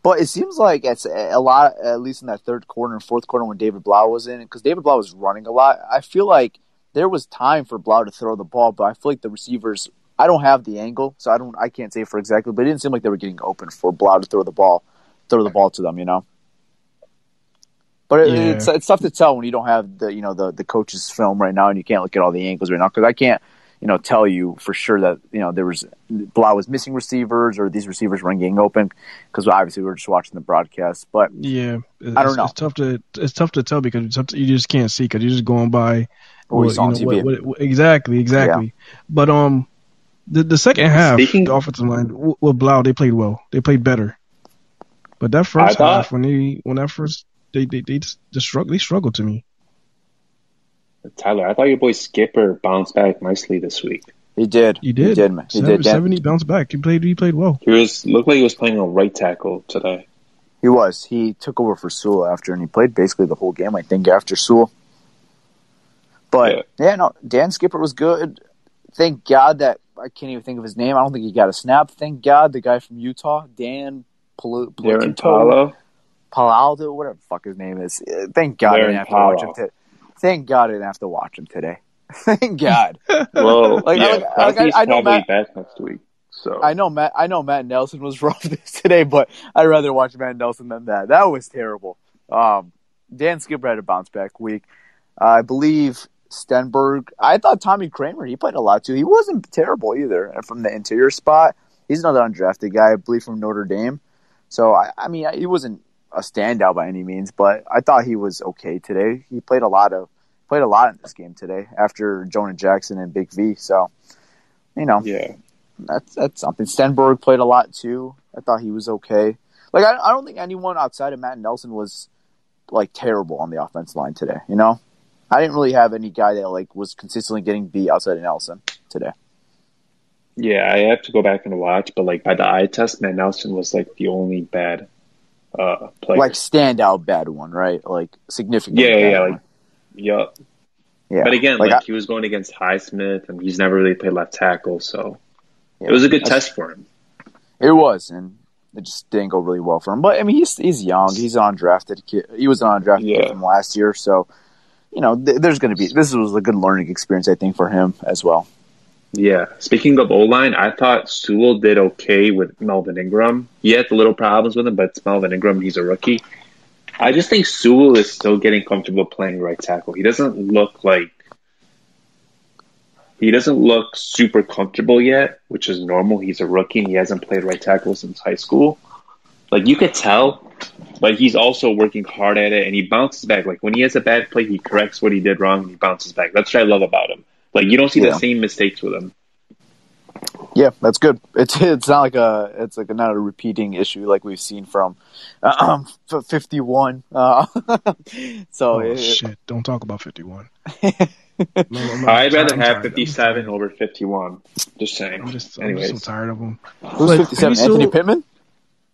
But it seems like it's a lot, at least in that third quarter and fourth quarter when David Blough was in, because David Blough was running a lot. I feel like there was time for Blough to throw the ball, but I feel like the receivers I don't have the angle, so I don't I can't say for exactly, but it didn't seem like they were getting open for Blough to throw the ball, throw the ball to them. You know. But it, Yeah. it's it's tough to tell when you don't have the you know the the coach's film right now and you can't look at all the angles right now because I can't you know tell you for sure that you know there was Blough was missing receivers or these receivers weren't getting open because obviously we were just watching the broadcast. But Yeah, it's, I don't know. It's tough to it's tough to tell because it's tough to- you just can't see because you're just going by What we you on know, TV. what- what- exactly, exactly. But um, the the second half, Speaking- the offensive line w- with Blough, they played well. They played better. But that first thought- half, when they when that first they they they just, just struggled. They struggled to me. Tyler, I thought your boy Skipper bounced back nicely this week. he did, He did. he did, man. he Seven- did. Seventy bounced back. He played. He played well. He was looked like he was playing on right tackle today. He was. He took over for Sewell after, and he played basically the whole game. I think after Sewell. But yeah, no, Dan Skipper was good. Thank God that I can't even think of his name. I don't think he got a snap. Thank God the guy from Utah, Dan Pal- Darren Palatuto, Paulo. Palaldo, whatever the fuck his name is. Thank God I Darren didn't have to watch him Paulo. Today. Thank God I didn't have to watch him today. Thank God. Well, Like, yeah, like, like, I- I know Matt- back next week. So I know Matt. I know Matt Nelson was rough this today, but I'd rather watch Matt Nelson than that. That was terrible. Um, Dan Skipper had a bounce back week. Uh, I believe Stenberg. I thought Tommy Kraemer. He played a lot too. He wasn't terrible either And from the interior spot. He's another undrafted guy, I believe, from Notre Dame. So I, I mean, he wasn't a standout by any means, but I thought he was okay today. He played a lot of played a lot in this game today after Jonah Jackson and Big V. So you know, yeah, that's that's something. Stenberg played a lot too. I thought he was okay. Like I, I don't think anyone outside of Matt Nelson was like terrible on the offense line today. You know, I didn't really have any guy that like was consistently getting beat outside of Nelson today. yeah, I have to go back and watch, but like by the eye test, Matt Nelson was like the only bad uh player. Like standout bad one, right? Like significant. yeah, yeah, one. like yeah. yeah. But again, like, like, I- he was going against Highsmith, and he's never really played left tackle, so yeah, it was a good test for him. It was, and it just didn't go really well for him. But I mean, he's he's young. He's an undrafted kid. He was an undrafted Yeah. kid from last year, so you know, th- there's going to be this was a good learning experience, I think, for him as well. Yeah. Speaking of O line, I thought Sewell did okay with Melvin Ingram. He had the little problems with him, but it's Melvin Ingram. He's a rookie. I just think Sewell is still getting comfortable playing right tackle. He doesn't look like he doesn't look super comfortable yet, which is normal. He's a rookie and he hasn't played right tackle since high school. Like you could tell, but he's also working hard at it and he bounces back. Like when he has a bad play, he corrects what he did wrong and he bounces back. That's what I love about him. Like you don't see Yeah. the same mistakes with him. Yeah, that's good. It's it's not like a it's like a, not a repeating issue like we've seen from um, f- 51. Uh, so Oh it- shit! Don't talk about fifty one. No, I'd rather have 57 over 51. Just saying. I'm just, I'm Anyways. just so tired of them. who's 57? Anthony Sewell- Pittman.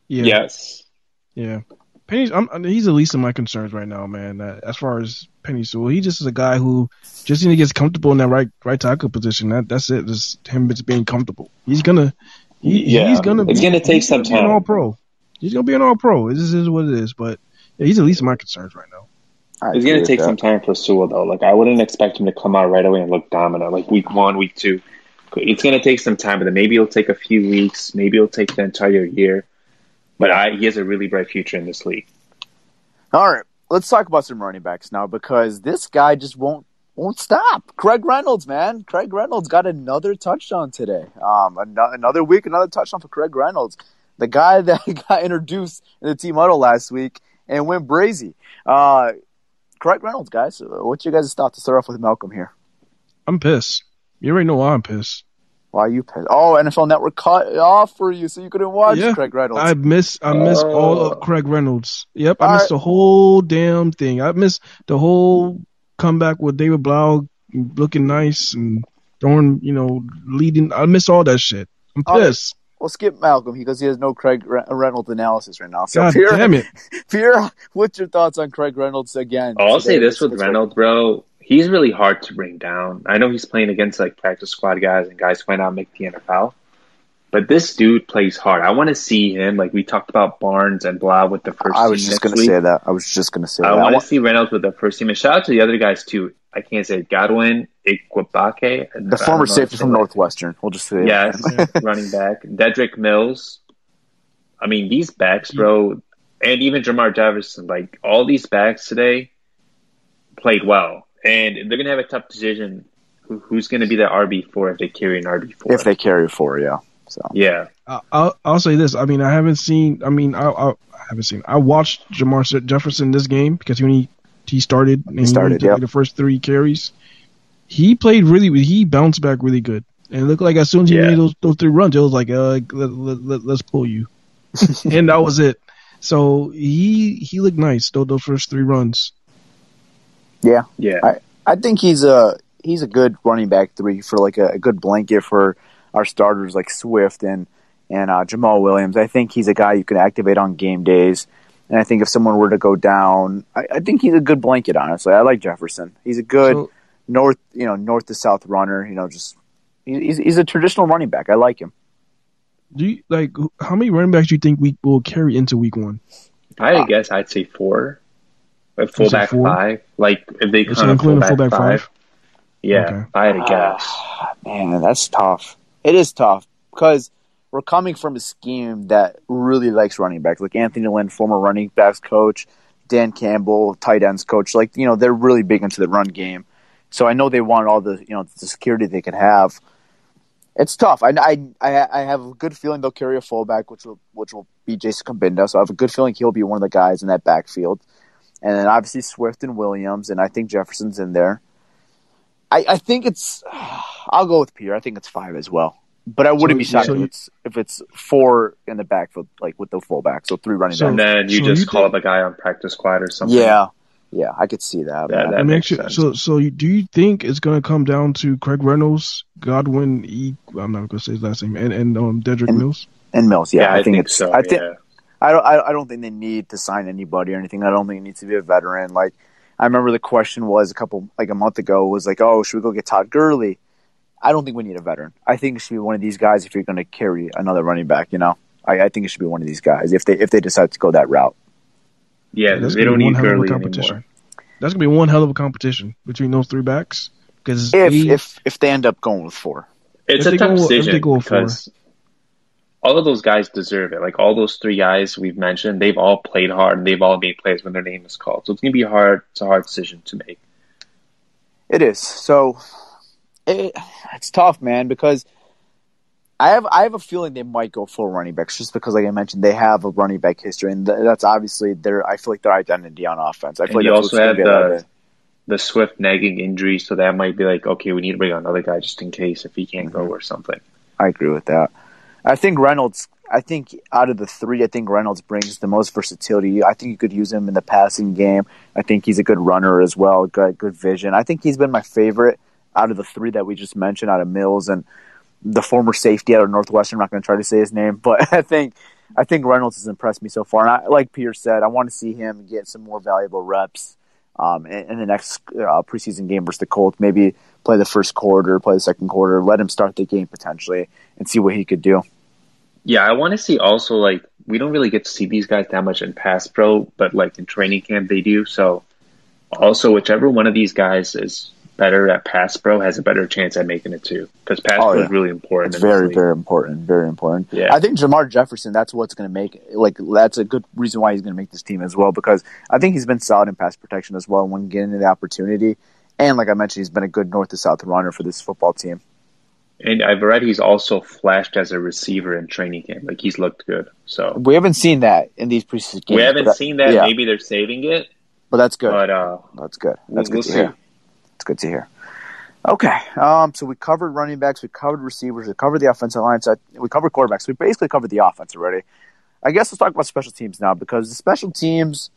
Yeah, Yes. yeah. Penei, I'm, I mean, he's the least of my concerns right now, man. Uh, as far as Penei Sewell, he just is a guy who just when he gets comfortable in that right right tackle position. That that's it. Just him just being comfortable. He's gonna, he, Yeah. he's gonna. It's be, gonna take some gonna time. All pro. He's gonna be an all pro. This is what it is. But yeah, he's the least of my concerns right now. I It's going to take that. some time for Sewell, though. Like, I wouldn't expect him to come out right away and look dominant, like week one, week two. It's going to take some time, but then maybe it'll take a few weeks. Maybe it'll take the entire year. But I, he has a really bright future in this league. All right, let's talk about some running backs now because this guy just won't won't stop. Craig Reynolds, man, Craig Reynolds got another touchdown today. Um, an- another week, another touchdown for Craig Reynolds, the guy that got introduced in the team huddle last week and went brazy. Uh, Craig Reynolds, guys, what's your guys' thought to start off with Malcolm here? I'm pissed. You already know why I'm pissed. Why are you pissed? Oh, NFL Network cut it off for you, so you couldn't watch Yeah. Craig Reynolds. I miss I miss oh. all Oh. of Craig Reynolds. Yep, I missed right. the whole damn thing. I missed the whole comeback with David Blough looking nice and throwing, you know, leading. I missed all that shit. I'm All right. pissed. Well, skip Malcolm because he has no Craig Re- Reynolds analysis right now. So, God Pierre, damn it! Pierre, what's your thoughts on Craig Reynolds again? I'll today say this with Reynolds, bro. He's really hard to bring down. I know he's playing against like practice squad guys and guys who might not make the NFL. But this dude plays hard. I want to see him. Like we talked about Barnes and Blough with the first I was team just going to say that. I was just going to say I that. want wa- to see Reynolds with the first team. And shout out to the other guys too. I can't say Godwin Igwebuike. The former safety from Northwestern. We'll just say yes, running back Dedrick Mills. I mean, these backs, bro, and even Jermar Jefferson, like all these backs today played well, and they're gonna have a tough decision. Who, who's gonna be the RB four if they carry an RB four? If they carry four, yeah. So yeah, I'll I'll say this. I mean, I haven't seen. I mean, I, I, I haven't seen. I watched Jermar Jefferson this game because when he he started and he started he the first three carries. He played really. He bounced back really good, and it looked like as soon as he Yeah. made those those three runs, it was like, uh, let, let, let, let's pull you, and that was it. So he he looked nice. Those those first three runs. Yeah, yeah. I I think he's a he's a good running back three for like a, a good blanket for our starters like Swift and and uh, Jamaal Williams. I think he's a guy you can activate on game days. And I think if someone were to go down, I, I think he's a good blanket. Honestly, I like Jefferson. He's a good So- north, you know, north to south runner. You know, just he's he's a traditional running back. I like him. Do you like how many running backs do you think we will carry into week one? I had to guess, I'd say four. A fullback four? five. Like if they So count a fullback, a fullback five. five? Yeah, Okay. I had to guess. Ah, man, that's tough. It is tough because we're coming from a scheme that really likes running backs, like Anthony Lynn, former running backs coach, Dan Campbell, tight ends coach. Like you know, they're really big into the run game. So I know they want all the you know the security they could have. It's tough. I, I, I I have a good feeling they'll carry a fullback, which will which will be Jason Cabinda. So I have a good feeling he'll be one of the guys in that backfield. And then obviously Swift and Williams, and I think Jefferson's in there. I, I think it's. I'll go with Pierre. I think it's five as well. But I wouldn't So- be shocked so if it's if it's four in the backfield, like with the fullback, so three running So- backs. And then you So just you call think- up a guy on practice squad or something. Yeah, yeah, I could see that. That- man. that makes ask sense. so so you, do you think it's going to come down to Craig Reynolds, Godwin, e, I'm not going to say his last name, and and um, Dedrick And- Mills? and Mills, yeah, I, think, it's. so. I think yeah. I don't. I, I don't think they need to sign anybody or anything. I don't think it needs to be a veteran. Like I remember the question was a couple like a month ago was like, oh, should we go get Todd Gurley? I don't think we need a veteran. I think it should be one of these guys if you're going to carry another running back. You know, I, I think it should be one of these guys if they if they decide to go that route. Yeah, That's they gonna don't be one need hell of a Gurley competition. anymore. That's going to be one hell of a competition between those three backs. Because If if if they end up going with four, It's If a tough go- if they decision go for- because all of those guys deserve it. Like all those three guys we've mentioned, they've all played hard and they've all made plays when their name is called. So it's gonna be hard. It's a hard decision to make. It is. So it, it's tough, man, because I have I have a feeling they might go full running backs just because, like I mentioned, they have a running back history, and th- that's obviously their. I feel like their identity on offense. I feel And like you also have the the Swift nagging injury, so that might be like, okay, we need to bring another guy just in case if he can't go mm-hmm. or something. I agree with that. I think Reynolds. I think out of the three, I think Reynolds brings the most versatility. I think you could use him in the passing game. I think he's a good runner as well. Good, good vision. I think he's been my favorite out of the three that we just mentioned, out of Mills and the former safety out of Northwestern. I'm not going to try to say his name, but I think I think Reynolds has impressed me so far. And I, like Peter said, I want to see him get some more valuable reps um, in, in the next uh, preseason game versus the Colts. Maybe play the first quarter, play the second quarter, let him start the game potentially, and see what he could do. Yeah, I want to see also like we don't really get to see these guys that much in pass pro, but like in training camp they do. So also whichever one of these guys is better at pass pro has a better chance at making it too, because pass Oh, pro yeah. is really important. It's very, very important. Very important. Yeah. I think Jermar Jefferson. That's what's going to make like that's a good reason why he's going to make this team as well because I think he's been solid in pass protection as well when getting the opportunity. And like I mentioned, he's been a good north to south runner for this football team. And I've read he's also flashed as a receiver in training camp. Like he's looked good. So We haven't seen that in these preseason games. we haven't but seen that. Yeah, Maybe they're saving it, but that's good. but uh, that's good. we'll, That's good we'll to see. Hear. It's good to hear. Okay, um, so we covered running backs, we covered receivers, we covered the offensive line, so we covered quarterbacks. We basically covered the offense already. I guess let's talk about special teams now because the special teams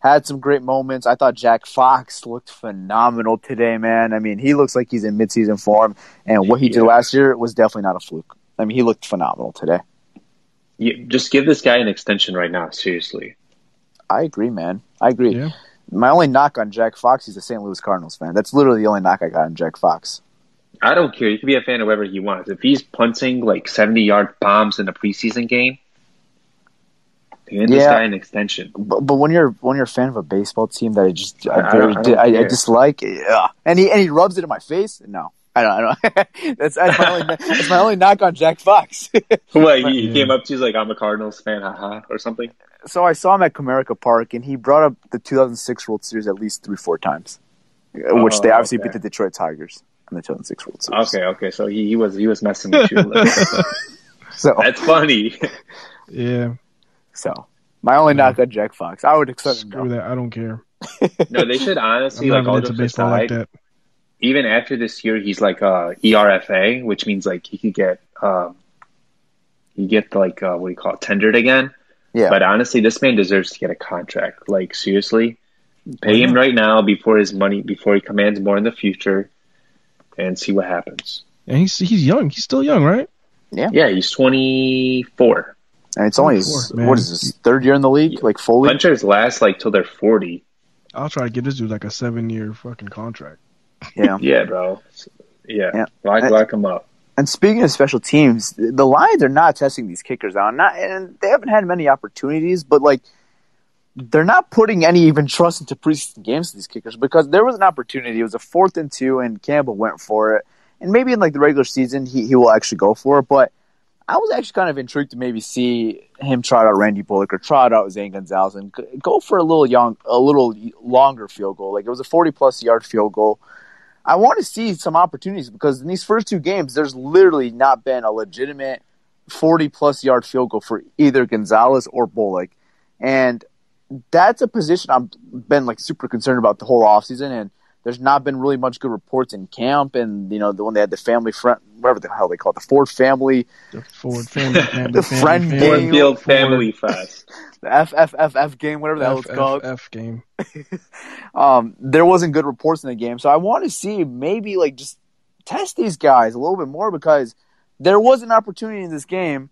had some great moments. I thought Jack Fox looked phenomenal today, man. I mean, he looks like he's in midseason form, and what he did last year was definitely not a fluke. I mean, he looked phenomenal today. You, just give this guy an extension right now. Seriously. I agree, man. I agree. Yeah. My only knock on Jack Fox, he's a St. Louis Cardinals fan. That's literally the only knock I got on Jack Fox. I don't care. You can be a fan of whoever he wants. If he's punting like 70 yard bombs in a preseason game, Hand this guy an extension. But, but when you're when you're a fan of a baseball team that I just I, I- very I, I dislike, yeah, and he and he rubs it in my face. No, I don't. I don't. that's, that's my only that's my only knock on Jack Fox. What he, he came up to you like I'm a Cardinals fan, haha, or something. so I saw him at Comerica Park, and he brought up the 2006 World Series at least three four times, uh, which they Oh, obviously okay. beat the Detroit Tigers in the 2006 World Series. Okay, okay, so he, he was he was messing with you. So That's funny. Yeah, so my only knock on Jack Fox, I would accept him. screw though. that. I don't care. no, they should I'm honestly like all into jokes aside. like that. Even after this year, he's like uh, ERFA, which means like he could get um, he get like uh, what do you call it, tendered again. Yeah. But honestly, this man deserves to get a contract. Like seriously, pay him right now before his money before he commands more in the future, and see what happens. And he's he's young. He's still young, right? Yeah, Yeah, he's twenty four. And it's only his, what is this third year in the league? Like fully. Punchers last like till they're forty. I'll try to get this dude like a seven year fucking contract. Yeah. Yeah, bro. Yeah, Yeah. lock lock him up. And speaking of special teams, the Lions are not testing these kickers out. Not, and they haven't had many opportunities, but like they're not putting any even trust into preseason games to these kickers because there was an opportunity. It was a fourth and two, and Campbell went for it. And maybe in like the regular season, he, he will actually go for it. But I was actually kind of intrigued to maybe see him try out Randy Bullock or try out Zane Gonzalez and go for a little young, a little longer field goal. Like it was a forty plus yard field goal. I want to see some opportunities because in these first two games, there's literally not been a legitimate 40 plus yard field goal for either Gonzalez or Bullock. And that's a position I've been like super concerned about the whole offseason. And there's not been really much good reports in camp. And, you know, the one they had the family friend, whatever the hell they call it, the Ford family, The Ford family, family, The family, friend family, game. Cornfield Ford, Family Fest. The FFFF game, whatever the hell it's called. F game. um, there wasn't good reports in the game. So I want to see maybe like just test these guys a little bit more because there was an opportunity in this game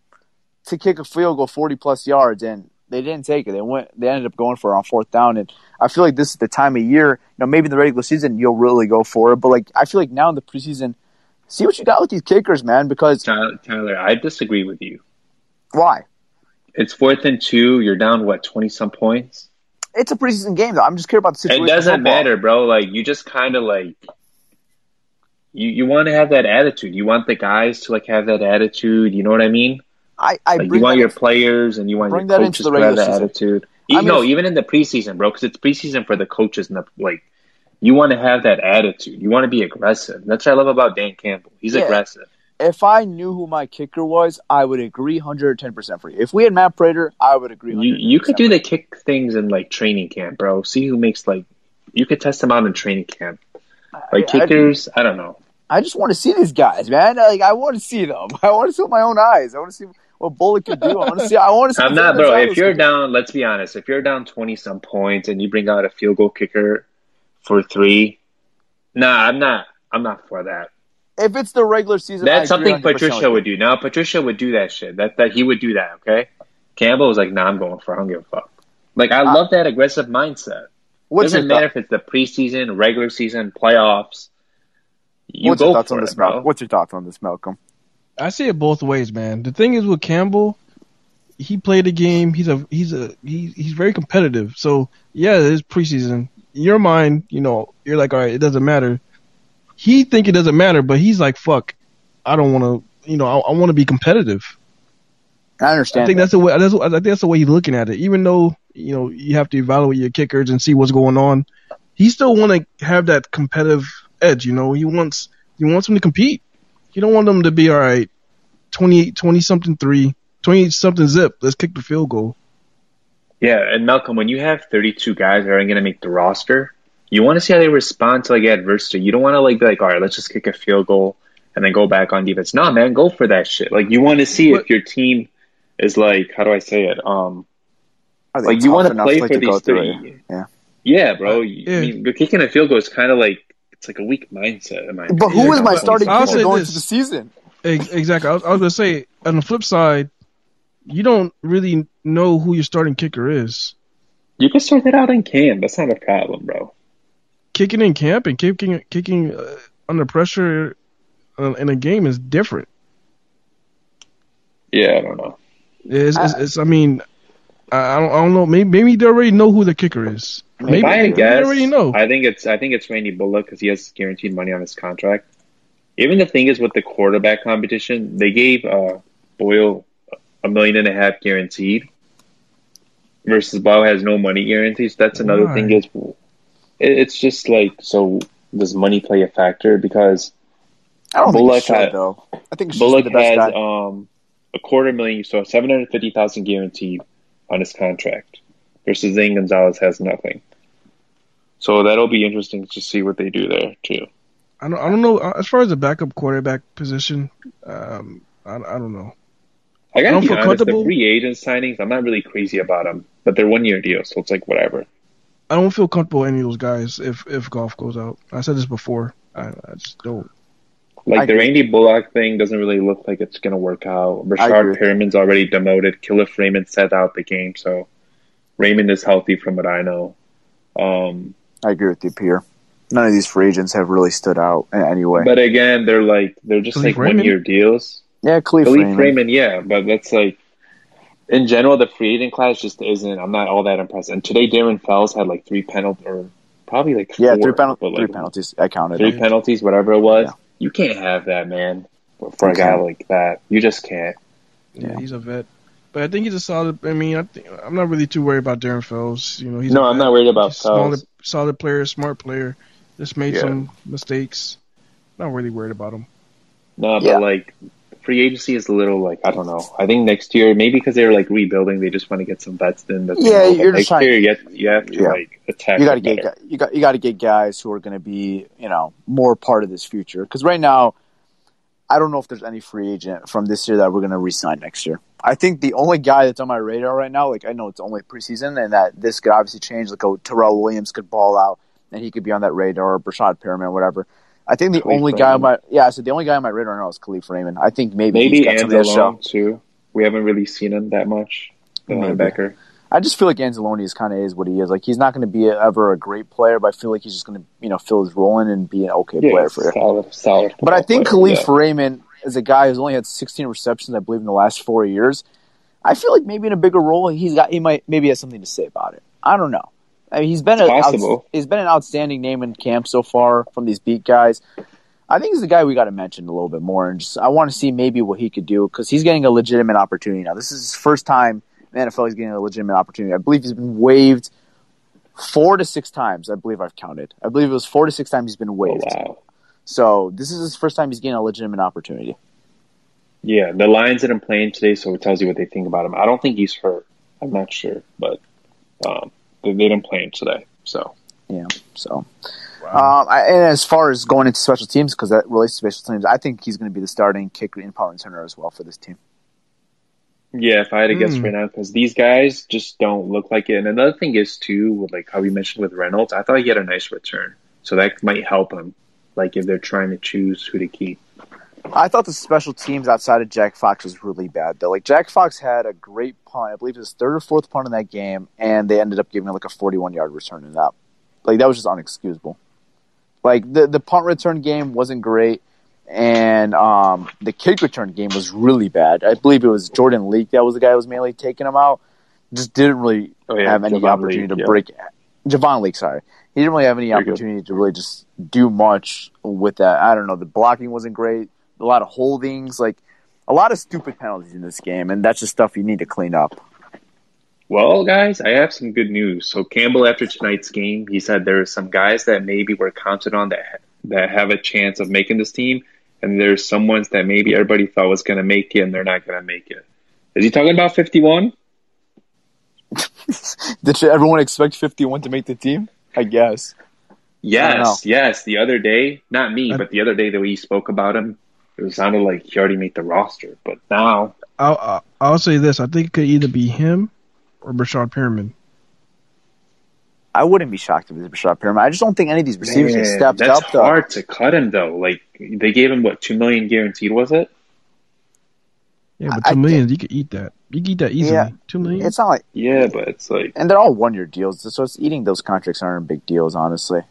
to kick a field goal 40 plus yards and they didn't take it. They went, they ended up going for it on fourth down. And I feel like this is the time of year, you know, maybe in the regular season, you'll really go for it. But like, I feel like now in the preseason, see what you got with these kickers, man, because Tyler, Tyler, I disagree with you. why? It's fourth and two. You're down what twenty some points. It's a preseason game though. I'm just curious about the situation. It doesn't matter, bro. Like you just kind of like you you want to have that attitude. You want the guys to like have that attitude. You know what I mean? I, I Like you want your players and you want bring your that coaches into the to have that season. attitude. I mean, no, even in the preseason, bro, because it's preseason for the coaches and the like. You want to have that attitude. You want to be aggressive. That's what I love about Dan Campbell. He's Yeah. aggressive. If I knew who my kicker was, I would agree 110% for you. If we had Matt Prater, I would agree. You you could do the kick things in like training camp, bro. See who makes like you could test them out in training camp. Like I- I- kickers, I don't know. I just want to see these guys, man. Like I want to see them. I want to see with my own eyes. I want to see what Bullock could do. I want to see. I want to see. I'm not, bro. If you're could down, let's be honest. If you're down twenty some points and you bring out a field goal kicker for three, nah, I'm not. I'm not for that. If it's the regular season, That's agree something 100% Patricia would do. Now Patricia would do that shit. That that he would do that. Okay. Campbell was like, nah, I'm going for. it. I don't give a fuck. Like I Uh, love that aggressive mindset. What's Doesn't matter thought, if it's the preseason, regular season, playoffs. You what's go your thoughts for on it, this. Malcolm? What's your thoughts on this, Malcolm? I see it both ways, man. The thing is with Campbell, he played a game. He's a he's a he, he's very competitive. So yeah, it is preseason. In your mind, you know, you're like, all right, it doesn't matter. He think it doesn't matter, but he's like, fuck, I don't want to, you know, I, I want to be competitive. I understand. I think that. that's the way. That's, I think that's the way he's looking at it. Even though you know you have to evaluate your kickers and see what's going on, he still want to have that competitive edge. You know, he wants he wants them to compete. He don't want them to be all right, 28, 20 something three, 20 something zip. Let's kick the field goal. Yeah, and Malcolm, when you have 32 guys that aren't going to make the roster, you want to see how they respond to like adversity. You don't want to like be like, all right, let's just kick a field goal and then go back on defense. No, man, go for that shit. Like you want to see But- if your team is like, how do I say it? Um, like you want to play like, for to these three. it? Yeah. Yeah, bro. I yeah. mean, but kicking a field goal is kind of like it's like a weak mindset. In my But opinion. who is my starting kicker going this. into the season? Exactly. I was, I was gonna say on the flip side, you don't really know who your starting kicker is. You can sort that out in camp. That's not a problem, bro. Kicking in camp and kicking kicking uh, under pressure uh, in a game is different. Yeah, I don't know. It's, it's, it's I mean, I don't, I don't know. Maybe, maybe they already know who the kicker is. Maybe, if I had maybe to they already know. I think it's I think it's Randy Bullock because he has guaranteed money on his contract. Even the thing is with the quarterback competition, they gave uh, Boyle a million and a half guaranteed versus Bow has no money guarantees. That's another Why? thing is it, it's just like so does money play a factor because I don't Bullock think it should, had- though. I think Bullock the best has um a quarter million, so seven hundred fifty thousand guaranteed on his contract, versus Zane Gonzalez has nothing. So that'll be interesting to see what they do there too. I don't, I don't know. As far as the backup quarterback position, um, I, I don't know. I I gotta don't be feel honest, the free agent signings, I'm not really crazy about them, but they're one year deals, so it's like whatever. I don't feel comfortable with any of those guys if if Goff goes out. I said this before. I, I just don't. Like I the agree. Randy Bullock thing doesn't really look like it's gonna work out. Richard Rashard Perriman's already demoted. Kalif Raymond set out the game, so Raymond is healthy from what I know. Um, I agree with you, Pierre. None of these free agents have really stood out in any way. but again, they're like they're just Kalif like one year deals. yeah, Kalif Kalif Raymond. Raymond, yeah, but that's like in general the free agent class just isn't. I'm not all that impressed. And today, Darren Fells had like three penalties, or probably like Yeah, three, penal- but, three penalties. I counted. three them. penalties, whatever it was. Yeah. You can't have that, man. For a You guy can't. like that, you just can't. Yeah, Yeah. he's a vet, but I think he's a solid. I mean, I think, I'm not really too worried about Darren Fells. You know, he's No, i I'm not worried about he's a solid, solid player, smart player. Just made Yeah. some mistakes. Not really worried about him. No, but Yeah. like free agency is a little like I don't know. I think next year maybe because they're like rebuilding, they just want to get some vets in. That they Yeah, you're next just trying- year you, have, you have to Yeah. like attack. you got to get better. you got you got to get guys who are going to be you know more part of this future. Because right now, I don't know if there's any free agent from this year that we're going to re-sign next year. I think the only guy that's on my radar right now, like I know it's only preseason, and that this could obviously change. Like oh, Tyrell Williams could ball out, and he could be on that radar, or Breshad Perriman, whatever. I think the Kalif only guy on my yeah, so the only guy on my radar right now is Kalif Raymond. I think maybe Maybe he's got to show. Anzalone too. We haven't really seen him that much. The linebacker. I just feel like Anzalone is kind of is what he is. Like he's not going to be ever a great player, but I feel like he's just going to you know fill his role in and be an okay Yeah, player for you. solid, solid. But I think player, Kalif yeah. Raymond is a guy who's only had 16 receptions, I believe, in the last four years. I feel like maybe in a bigger role, he's got he might maybe has something to say about it. I don't know. I mean, he's been a, possible. he's been an outstanding name in camp so far from these beat guys. I think he's the guy we got to mention a little bit more, and just I want to see maybe what he could do because he's getting a legitimate opportunity now. This is his first time in NFL. He's getting a legitimate opportunity. I believe he's been waived four to six times. I believe I've counted. I believe it was four to six times he's been Oh, waived. wow. So this is his first time he's getting a legitimate opportunity. Yeah, the Lions didn't play him today, so it tells you what they think about him. I don't think he's hurt. I'm not sure, but um, they, they didn't play him today. So Yeah. So, um, I, and as far as going into special teams, because that relates to special teams, I think he's going to be the starting kicker and punt returner as well for this team. yeah, if I had to guess Hmm. right now, because these guys just don't look like it. And another thing is too, with like how we mentioned with Reynolds, I thought he had a nice return, so that might help him. Like if they're trying to choose who to keep. I thought the special teams outside of Jack Fox was really bad though. Like Jack Fox had a great punt, I believe it was third or fourth punt in that game, and they ended up giving him like a forty-one yard return in that. Like that was just unexcusable. Like the the punt return game wasn't great, and um, the kick return game was really bad. I believe it was Jordan Leak that was the guy who was mainly taking him out. Just didn't really Oh yeah, have any Javon opportunity Leak, to yeah. break. Javon Leak, sorry, he didn't really have any Very good. opportunity to really just do much with that. I don't know. The blocking wasn't great. A lot of holdings, like a lot of stupid penalties in this game, and that's just stuff you need to clean up. Well, guys, I have some good news. So Campbell, after tonight's game, he said there are some guys that maybe were counted on that that have a chance of making this team, and there's some ones that maybe everybody thought was going to make it, and they're not going to make it. Is he talking about 51? Did everyone expect 51 to make the team? I guess. I. Yes, yes. The other day, not me, but the other day that we spoke about him, it sounded like he already made the roster. But now, I'll, I'll- I'll say this. I think it could either be him or Breshad Perriman. I wouldn't be shocked if it was Rashad Perriman. I just don't think any of these receivers man, stepped that's up. Though. hard to cut him though. Like they gave him what two million guaranteed, was it? Yeah, but I- two million, you could eat that. You could eat that easily. Yeah. Two million. It's not like, Yeah, but it's like, and they're all one year deals, so it's eating those contracts aren't big deals, honestly.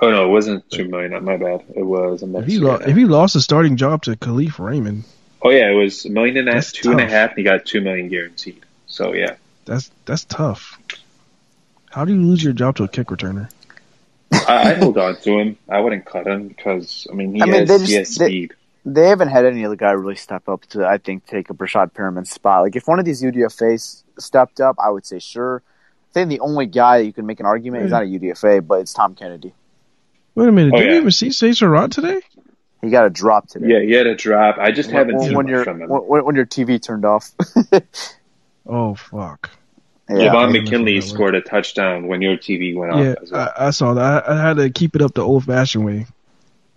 Oh no, it wasn't two million. My bad. It was. I'm if not he lo- if he lost a starting job to Kalif Raymond, Oh yeah, it was a million and a half, That's two and a half, and he got two million guaranteed. So yeah, That's that's tough. How do you lose your job to a kick returner? I, I'd hold on to him. I wouldn't cut him because I mean he I mean, has they he has speed. They haven't had any other guy really step up to, I think, take a Breshad Perriman's spot. Like, if one of these UDFAs stepped up, I would say sure. I think the only guy that you can make an argument is not a UDFA, but it's Tom Kennedy. Wait a minute. Oh, Did you yeah. even see Cesar Rod today? He got a drop today. Yeah, he had a drop. I just haven't when, seen when much your from him. when, when your TV turned off. Oh fuck. yeah. Javon McKinley scored a touchdown when your TV went off Yeah, well. I, I saw that. I, I had to keep it up the old fashioned way.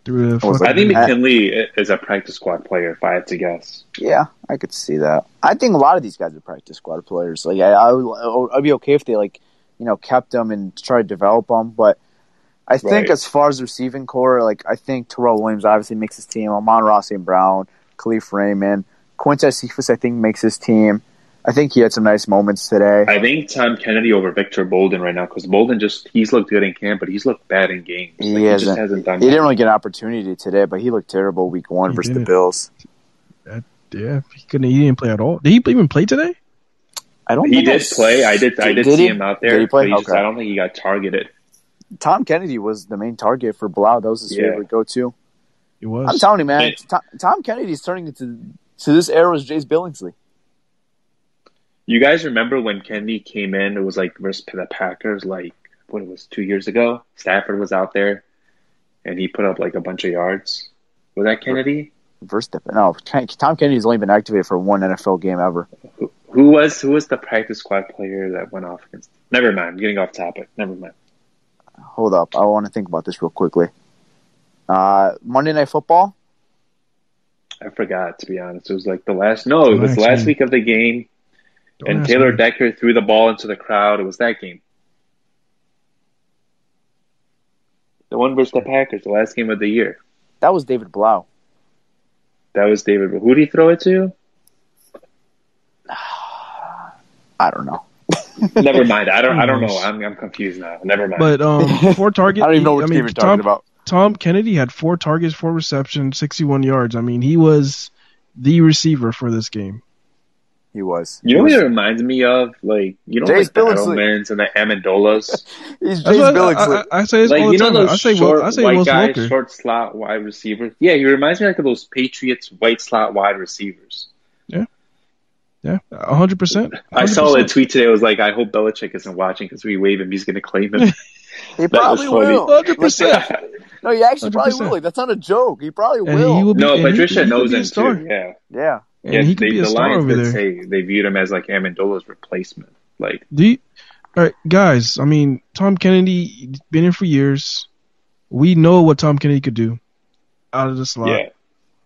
Through the was fucking, I think I- McKinley is a practice squad player, if I had to guess. Yeah, I could see that. I think a lot of these guys are practice squad players. Like, I, I would, I'd be okay if they like, you know, kept them and tried to develop them. But I think Right. as far as receiving core, like I think Tyrell Williams obviously makes his team. Amon-Ra St. Brown, Kalif Raymond, Quintez Cephus, I think makes his team. I think he had some nice moments today. I think Tom Kennedy over Victor Bolden right now because Bolden just he's looked good in camp, but he's looked bad in games. He Like, he just hasn't- hasn't done. he that. didn't really get an opportunity today, but he looked terrible week one He versus the didn't. Bills. yeah, he couldn't. He didn't play at all. Did he even play today? I don't. He think did s- play. I did. I did, Did see he? him out Did there. he play? But he just, I don't think he got targeted. Tom Kennedy was the main target for Blough. That was his Yeah. favorite go-to. He was. I'm telling you, man. Hey. Tom, Tom Kennedy's turning into to this era as Jace Billingsley. You guys remember when Kennedy came in? It was like versus the Packers, like what it was two years ago. Stafford was out there, and he put up like a bunch of yards. Was that Kennedy? Versus the, no, Ken- Tom Kennedy's only been activated for one NFL game ever. Who, who was who was the practice squad player that went off against? Never mind. I'm getting off topic. Never mind. Hold up, I want to think about this real quickly. Uh, Monday Night Football. I forgot to be honest. It was like the last. No, it was the last week of the game, Don't and Taylor me. Decker threw the ball into the crowd. It was that game. The one versus the Packers, the last game of the year. That was David Blough. That was David. Who did he throw it to? I don't know. Never mind. I don't. I don't know. I'm, I'm confused now. Never mind. But um, four targets. I don't even know I what mean, you're Tom, talking about. Tom Kennedy had four targets, four receptions, 61 yards. I mean, he was the receiver for this game. He was. you know what was- it reminds me of? Like you know, Jace like the Billingsley. Edelmans and the Amendolas. He's That's Jace what I, I, I say this like all the you know those I say, short I say white Will guys, Welker. short slot wide receivers. Yeah, he reminds me like of those Patriots white slot wide receivers. Yeah, 100%. I saw a tweet today. It was like, I hope Belichick isn't watching because we wave him. He's going to claim him. he was probably will. 100%. No, he actually probably 100%. will. That's not a joke. He probably will. he will be, no, and he- Patricia he knows be a him star. too. Yeah, yeah. And yeah. he could they, be a the star Lions over there. say they viewed him as like Amendola's replacement. Like, Do you, all right, guys. I mean, Tom Kennedy been here for years. We know what Tom Kennedy could do out of the slot. yeah,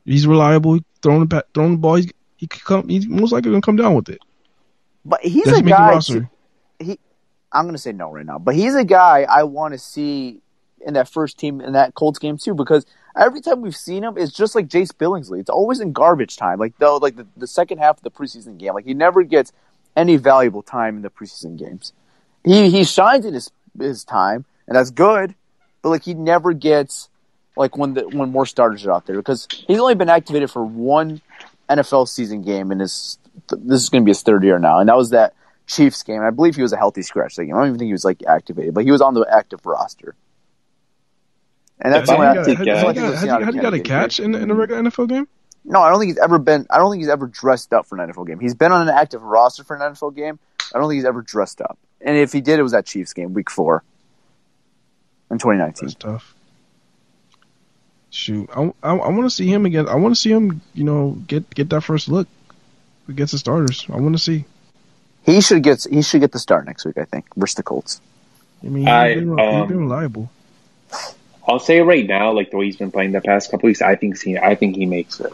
He's reliable. Throwing the throwing the ball, he, he could come. He's most likely gonna come down with it. But he's Does a he guy. roster? I'm going to say no right now. But he's a guy I want to see in that first team in that Colts game too because every time we've seen him, it's just like Jace Billingsley. It's always in garbage time, like though, like the, the second half of the preseason game. Like he never gets any valuable time in the preseason games. He he shines in his his time, and that's good. But like he never gets like when the when more starters are out there because he's only been activated for one NFL season game in his. This is going to be his third year now, and that was that Chiefs game. I believe he was a healthy scratch that game. I don't even think he was like activated, but he was on the active roster. And that's Yeah, the only, I think, got- that's the only he Had we've he got, of he got a catch in, in a regular NFL game? No, I don't think he's ever been. I don't think he's ever dressed up for an NFL game. He's been on an active roster for an NFL game. I don't think he's ever dressed up. And if he did, it was that Chiefs game, Week Four, in 2019. That's tough. Shoot, I, I, I want to see him again. I want to see him, you know, get get that first look against the starters. I want to see. He should get. He should get the start next week. I think versus the Colts. I mean, he's I, been, he's um, been reliable. I'll say right now, like the way he's been playing the past couple weeks, I think he, I think he makes it.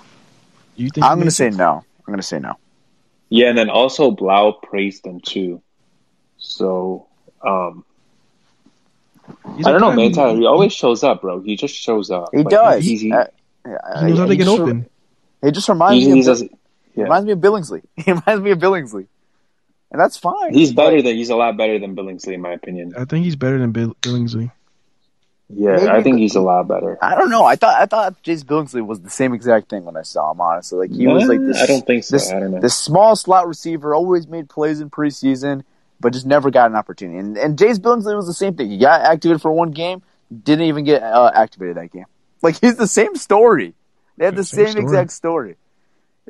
You think? I'm going to say no. I'm going to say no. Yeah, and then also Blough praised him too. So um, He's I a don't know, man. Tyler, he always shows up, bro. He just shows up. He Like, does. He's, he, Uh, He knows how to get just- open. He just reminds he's, me. he's, of, a- he yeah. reminds me of Billingsley. He reminds me of Billingsley, and that's fine. he's better than he's a lot better than Billingsley in my opinion. I think he's better than Bill, Billingsley. Yeah, Maybe- I think he's a lot better. I don't know. I thought I thought Jace Billingsley was the same exact thing when I saw him. Honestly, like he was like this. I don't think so. This, I don't know. this small slot receiver always made plays in preseason, but just never got an opportunity. And and Jace Billingsley was the same thing. He got activated for one game, didn't even get uh, activated that game. Like he's the same story. They had the Same same, story. exact story.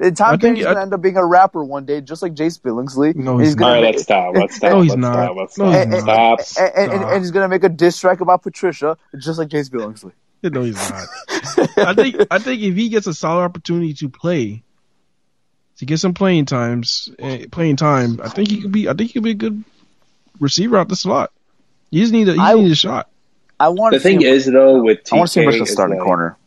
And Tom I think- Kennedy's I- gonna end up being a rapper one day, just like Jace Billingsley. No, And he's All gonna right, make- let's stop. Let's stop. No, he's let's not. Stop. Let's No, stop. he's Stop. and, and, and, and he's gonna make a diss track about Patricia, just like Jace Billingsley. No, he's not. I think I think if he gets a solid opportunity to play, to get some playing times, eh, playing time, I think he could be. I think he could be a good receiver out the slot. You just need a, you I- need a shot. I want The thing is, though, with TK, I want to see him rush the starting like, corner.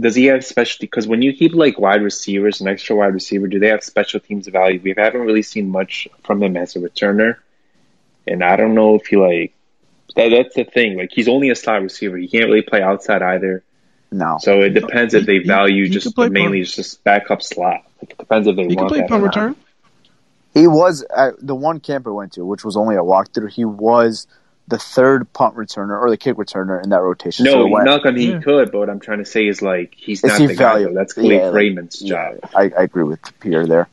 Does he have special? Because when you keep like wide receivers, an extra wide receiver, do they have special teams value? We haven't really seen much from him as a returner, and I don't know if he like that. That's the thing. Like he's only a slot receiver. He can't really play outside either. No, So it depends if they He- he- value he just play mainly punt. just backup slot. Like, it depends if they He can play punt return. He was at the one camp I went to, which was only a walkthrough. He was the third punt returner or the kick returner in that rotation. No, it went- not gonna. He Yeah. could, but what I'm trying to say is like he's Is not he the guy. valuable? Though. That's Kalif Yeah, like- Raymond's yeah, job. I, I agree with Pierre there.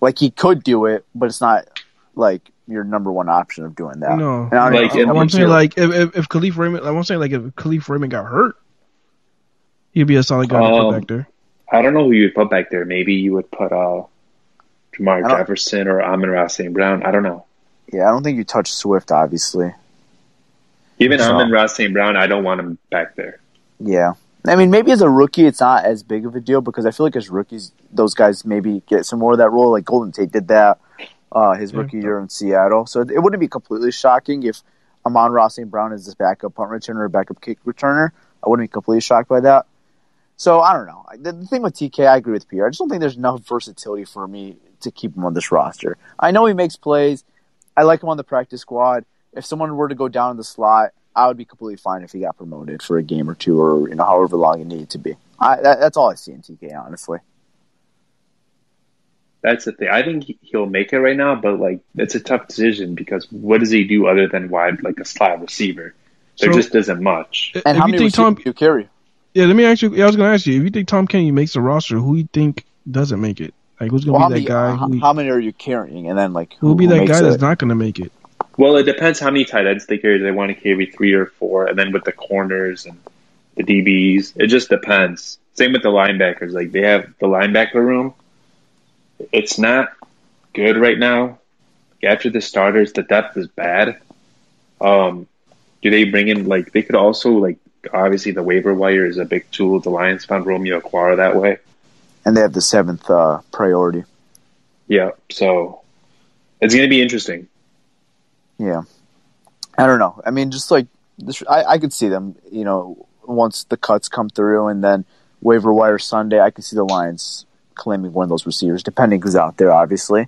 Like he could do it, but it's not like your number one option of doing that. No, And I don't Like, know- in I'm, the saying like if, if if Kalif Raymond, like, I'm saying like if Kalif Raymond got hurt, he'd be a solid guy to Um, put back there. I don't know who you would put back there. Maybe you would put uh, Jermar Jefferson or Amon-Ra St. Brown. I don't know. yeah, I don't think you touch Swift, obviously. Even So- Amon-Ra St. Brown, I don't want him back there. Yeah. I mean, maybe as a rookie, it's not as big of a deal because I feel like as rookies, those guys maybe get some more of that role. Like Golden Tate did that uh, his Yeah. rookie year in Seattle. So it wouldn't be completely shocking if Amon-Ra St. Brown is this backup punt returner or backup kick returner. I wouldn't be completely shocked by that. So I don't know. The, the thing with TK, I agree with Pierre. I just don't think there's enough versatility for me to keep him on this roster. I know he makes plays. I like him on the practice squad. If someone were to go down in the slot, I would be completely fine if he got promoted for a game or two, or you know, however long it needed to be. I, that, that's all I see in TK, honestly. That's the thing. I think he- he'll make it right now, but like it's a tough decision because what does he do other than wide like a slot receiver? There So- just isn't much. And if how you many think Tom, receivers do you carry? Yeah, let me ask you. Yeah, I was gonna ask you if you think Tom Kennedy makes the roster, who you think doesn't make it? Like who's gonna Well, how be many, that guy? how, who, how many are you carrying? And then like who will be that makes guy it? that's not gonna make it? Well, it depends how many tight ends they carry. They want to carry three or four, and then with the corners and the DBs, it just depends. Same with the linebackers. Like they have the linebacker room. It's not good right now. After the starters, the depth is bad. Um, do they bring in like they could also like obviously the waiver wire is a big tool. The Lions found Romeo Okwara that way. And they have the seventh uh, priority. Yeah, so it's gonna be interesting. Yeah, I don't know. I mean, just like this, I, I could see them. You know, once the cuts come through, and then waiver wire Sunday, I can see the Lions claiming one of those receivers, depending who's out there. Obviously,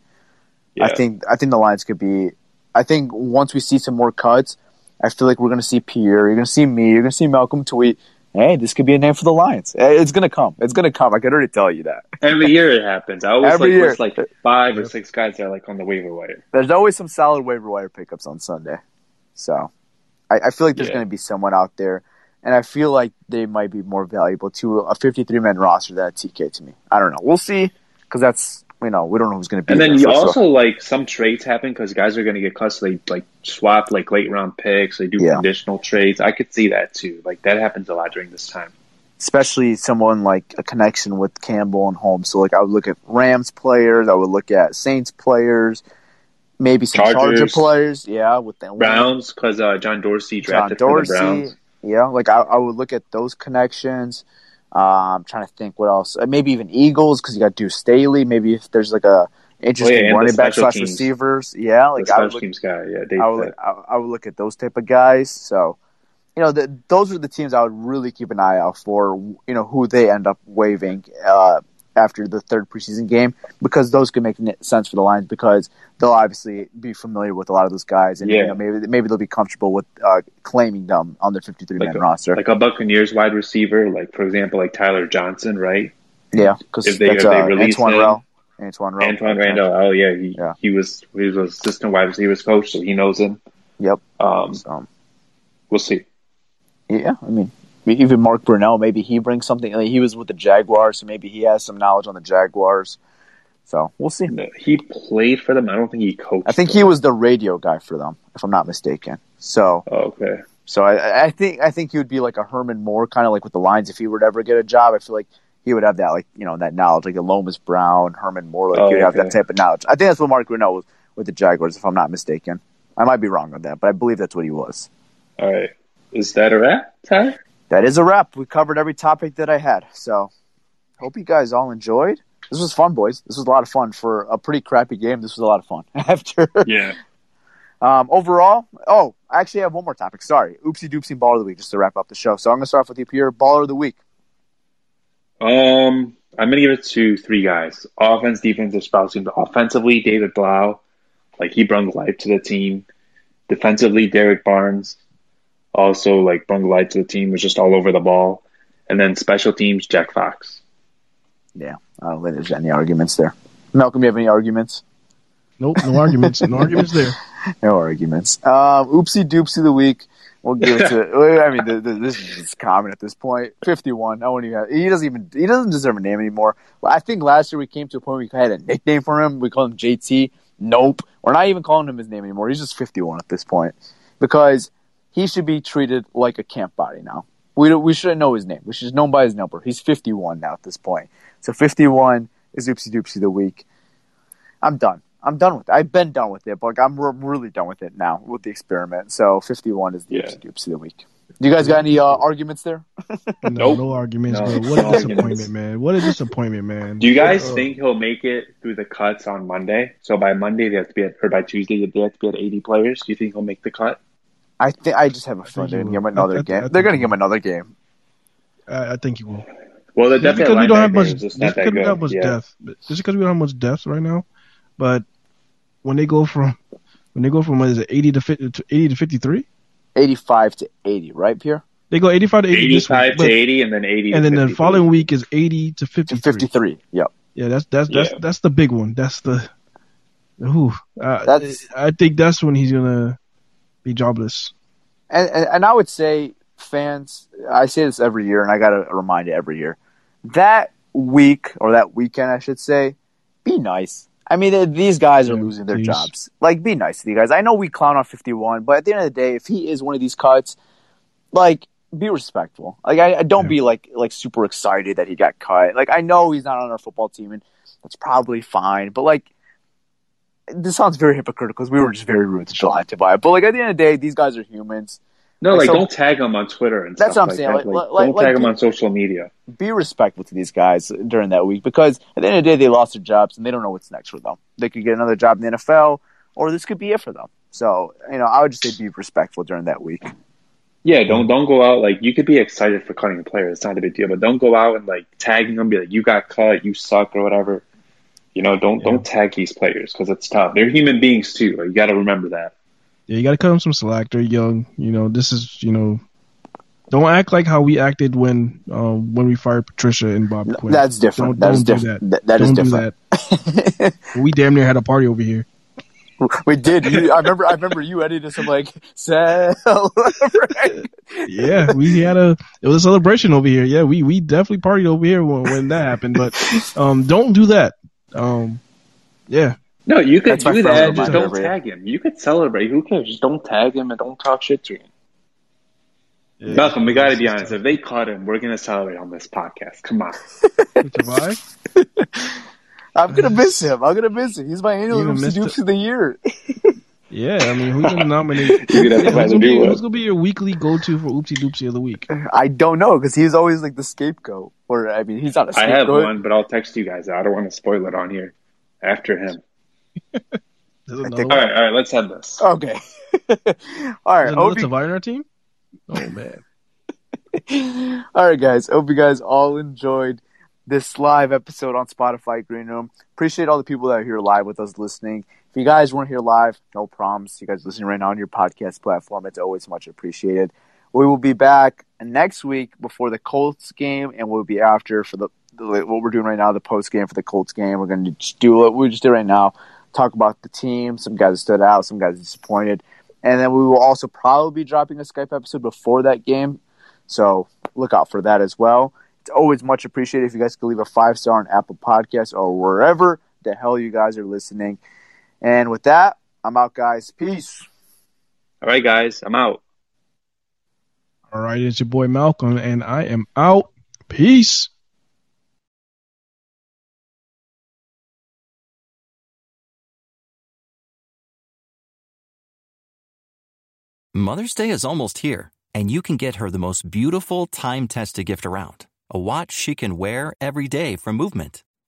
Yeah. I think I think the Lions could be. I think once we see some more cuts, I feel like we're going to see Pierre. You're going to see me. You're going to see Malcolm tweet. Hey, this could be a name for the Lions. Eh, It's going to come. It's going to come. I can already tell you that. Every year it happens. I always Every like year. like five or six guys that are like on the waiver wire. There's always some solid waiver wire pickups on Sunday. So I, I feel like there's Yeah. going to be someone out there, and I feel like they might be more valuable to a 53 man roster than a TK to me. I don't know. We'll see because that's you know we don't know who's going to be. And then there. you So- so- also like some trades happen because guys are going to get cut. So they like swap like late round picks. They do Yeah. conditional trades. I could see that too. Like that happens a lot during this time. especially someone like a connection with Campbell and Holmes. So like I would look at Rams players, I would look at Saints players, maybe some Charger Chargers. players. Yeah, with the Browns because uh, John Dorsey John drafted for the Browns. Yeah, like I, I would look at those connections. Uh, I'm trying to think what else. Uh, maybe even Eagles because you got Deuce Staley. Maybe if there's like a interesting Oh, the running back slash teams. receivers. Yeah, The like I would look, teams guy. Yeah, Dave I would, I, I would look at those type of guys. So, you know, the, those are the teams I would really keep an eye out for. You know, who they end up waiving uh, after the third preseason game because those could make sense for the Lions because they'll obviously be familiar with a lot of those guys and you know, maybe maybe they'll be comfortable with uh, claiming them on their 53 man Like roster. like a Buccaneers wide receiver, like for example, like Tyler Johnson, right? yeah, because if they- if they uh, release Antwaan him- Rell. Antwaan Rell. Antwaan Randle El. Oh yeah, he Yeah. he was he was assistant wide receivers coach, so he knows him. Yep. Um, So, we'll see. Yeah, I mean, even Mark Brunell, maybe he brings something. Like he was with the Jaguars, so maybe he has some knowledge on the Jaguars. So we'll see. No, he played for them. I don't think he coached. I think them. he was the radio guy for them, if I'm not mistaken. So, Oh, okay. so I, I think I think he would be like a Herman Moore, kind of like with the lines. If he were to ever get a job, I feel like he would have that, like you know, that knowledge, like a Lomas Brown, Herman Moore. Like Oh, he'd have that type of knowledge. I think that's what Mark Brunell was with the Jaguars, if I'm not mistaken. I might be wrong on that, but I believe that's what he was. All right. Is that a wrap, Ty? That is a wrap. We covered every topic that I had. So, hope you guys all enjoyed. This was fun, boys. This was a lot of fun for a pretty crappy game. This was a lot of fun. After Yeah. um, overall, oh, I actually have one more topic. Sorry, oopsie doopsie baller of the week, just to wrap up the show. So I'm gonna start off with you, Pierre. Baller of the week. Um, I'm gonna give it to three guys: offense, defense, and special. Offensively, David Blough, like he brought life to the team. Defensively, Derrick Barnes, also like brought light to the team. Was just all over the ball. And then special teams, Jack Fox. Yeah, I don't think there's any arguments there. Malcolm, you have any arguments? Nope, no arguments. No arguments there. No arguments. Um, oopsie doopsie the week. We'll give it to. I mean, the, the, this is common at this point. Fifty-one. I wouldn't even. He doesn't even. He doesn't deserve a name anymore. I think last year we came to a point where we had a nickname for him. We called him JT. Nope. We're not even calling him his name anymore. He's just fifty-one at this point because he should be treated like a camp body now. We we shouldn't know his name. We should just know him by his number. He's fifty-one now at this point. So fifty-one is oopsie doopsie the week. I'm done. I'm done with it. I've been done with it, but like, I'm re- really done with it now with the experiment. So 51 is the Yeah. oopsie doopsie the week. Do you guys got any uh, arguments there? No, Nope. no arguments, No, bro. What no a arguments. disappointment, man. What a disappointment, man. Do you guys Uh, think he'll make it through the cuts on Monday? So by Monday they have to be at, or by Tuesday they have to be at 80 players. Do you think he'll make the cut? I think I just have a think feeling they're gonna give him another I- I- I game. They're gonna give him another game. I, I think you will. Well, the Just depth at because we don't have linebacker much, just just because that we don't have much Yeah. depth, just because we don't have much depth right now. But when they go from when they go from what is it, eighty to 50, to eighty to fifty three, 85 to 80, right, Pierre? they go eighty five to eighty 85 week, to 80 and then 80 and to then the following week is eighty to fifty To 53. Yep. Yeah, that's that's that's Yeah. that's the big one. That's the. Ooh, uh, That's- I think that's when he's gonna be jobless. And, and and I would say fans, I say this every year, and I got to remind it every year. That week or that weekend, I should say, be nice. I mean, these guys are Yeah, losing their please. jobs. Like, be nice to these guys. I know we clown on 51, but at the end of the day, if he is one of these cuts, like, be respectful. Like, I, I don't Yeah. be like like super excited that he got cut. Like, I know he's not on our football team, and that's probably fine. But like, this sounds very hypocritical because we were just very rude to Jelani Tavai. But like, at the end of the day, these guys are humans. No, Like, like so- don't tag them on Twitter and That's stuff what I'm like saying, that. like- Like, don't tag them on social media. be respectful to these guys during that week because at the end of the day they lost their jobs and they don't know what's next for them. They could get another job in the NFL or this could be it for them. So, you know, I would just say be respectful during that week. Yeah, don't don't go out like you could be excited for cutting a player. It's not a big deal, but don't go out and like tagging them, be like you got cut, you suck or whatever. You know, don't don't tag these players because it's tough. They're human beings too. Like, you got to remember that. Yeah, you got to cut them some slack. They're young. You know, this is you know, don't act like how we acted when um, when we fired Patricia and Bob Quinn. That's different. Don't- That is don't do different. That, that is Don't do different. that. We damn near had a party over here. We did. You, I remember. I remember you edited some like celebrate. Yeah, we had a it was a celebration over here. Yeah, we we definitely partied over here when, when that happened. But um, don't do that. Um, yeah, No, you could That's do that. Just don't every year. tag him. You could celebrate. Who cares? Just don't tag him and don't talk shit to him. yeah. Nothing. We got to be honest. If they caught him, we're gonna celebrate on this podcast. Come on. Survive. I'm gonna miss him. I'm gonna miss him. He's my annual You gonna oopsie miss of the year. Yeah, I mean, who's gonna nominate? You're gonna have to who's, find a gonna be, who's gonna be your weekly go-to for Oopsie Doopsie of the week? I don't know because he's always like the scapegoat. Or I mean, he's not a I scapegoat. I have one, but I'll text you guys. I don't want to spoil it on here. After him. I think- All right, all right. Let's end this. Okay. All right. there's another Hope you- Tavai on our team. Oh man, all right, guys. Hope you guys all enjoyed this live episode on Spotify Greenroom. Appreciate all the people that are here live with us listening. If you guys weren't here live, no problems. You guys listening right now on your podcast platform, it's always much appreciated. We will be back next week before the Colts game, and we'll be after for the, the what we're doing right now, the post game for the Colts game. We're going to do what we just did right now. Talk about the team, some guys stood out, some guys disappointed, and then we will also probably be dropping a Skype episode before that game So look out for that as well. It's always much appreciated if you guys could leave a five star on Apple Podcasts or wherever the hell you guys are listening. And with that, I'm out, guys. Peace. All right, guys, I'm out. All right, it's your boy Malcolm, and I am out. Peace. Mother's Day is almost here, and you can get her the most beautiful time tested gift around a watch she can wear every day from Movement.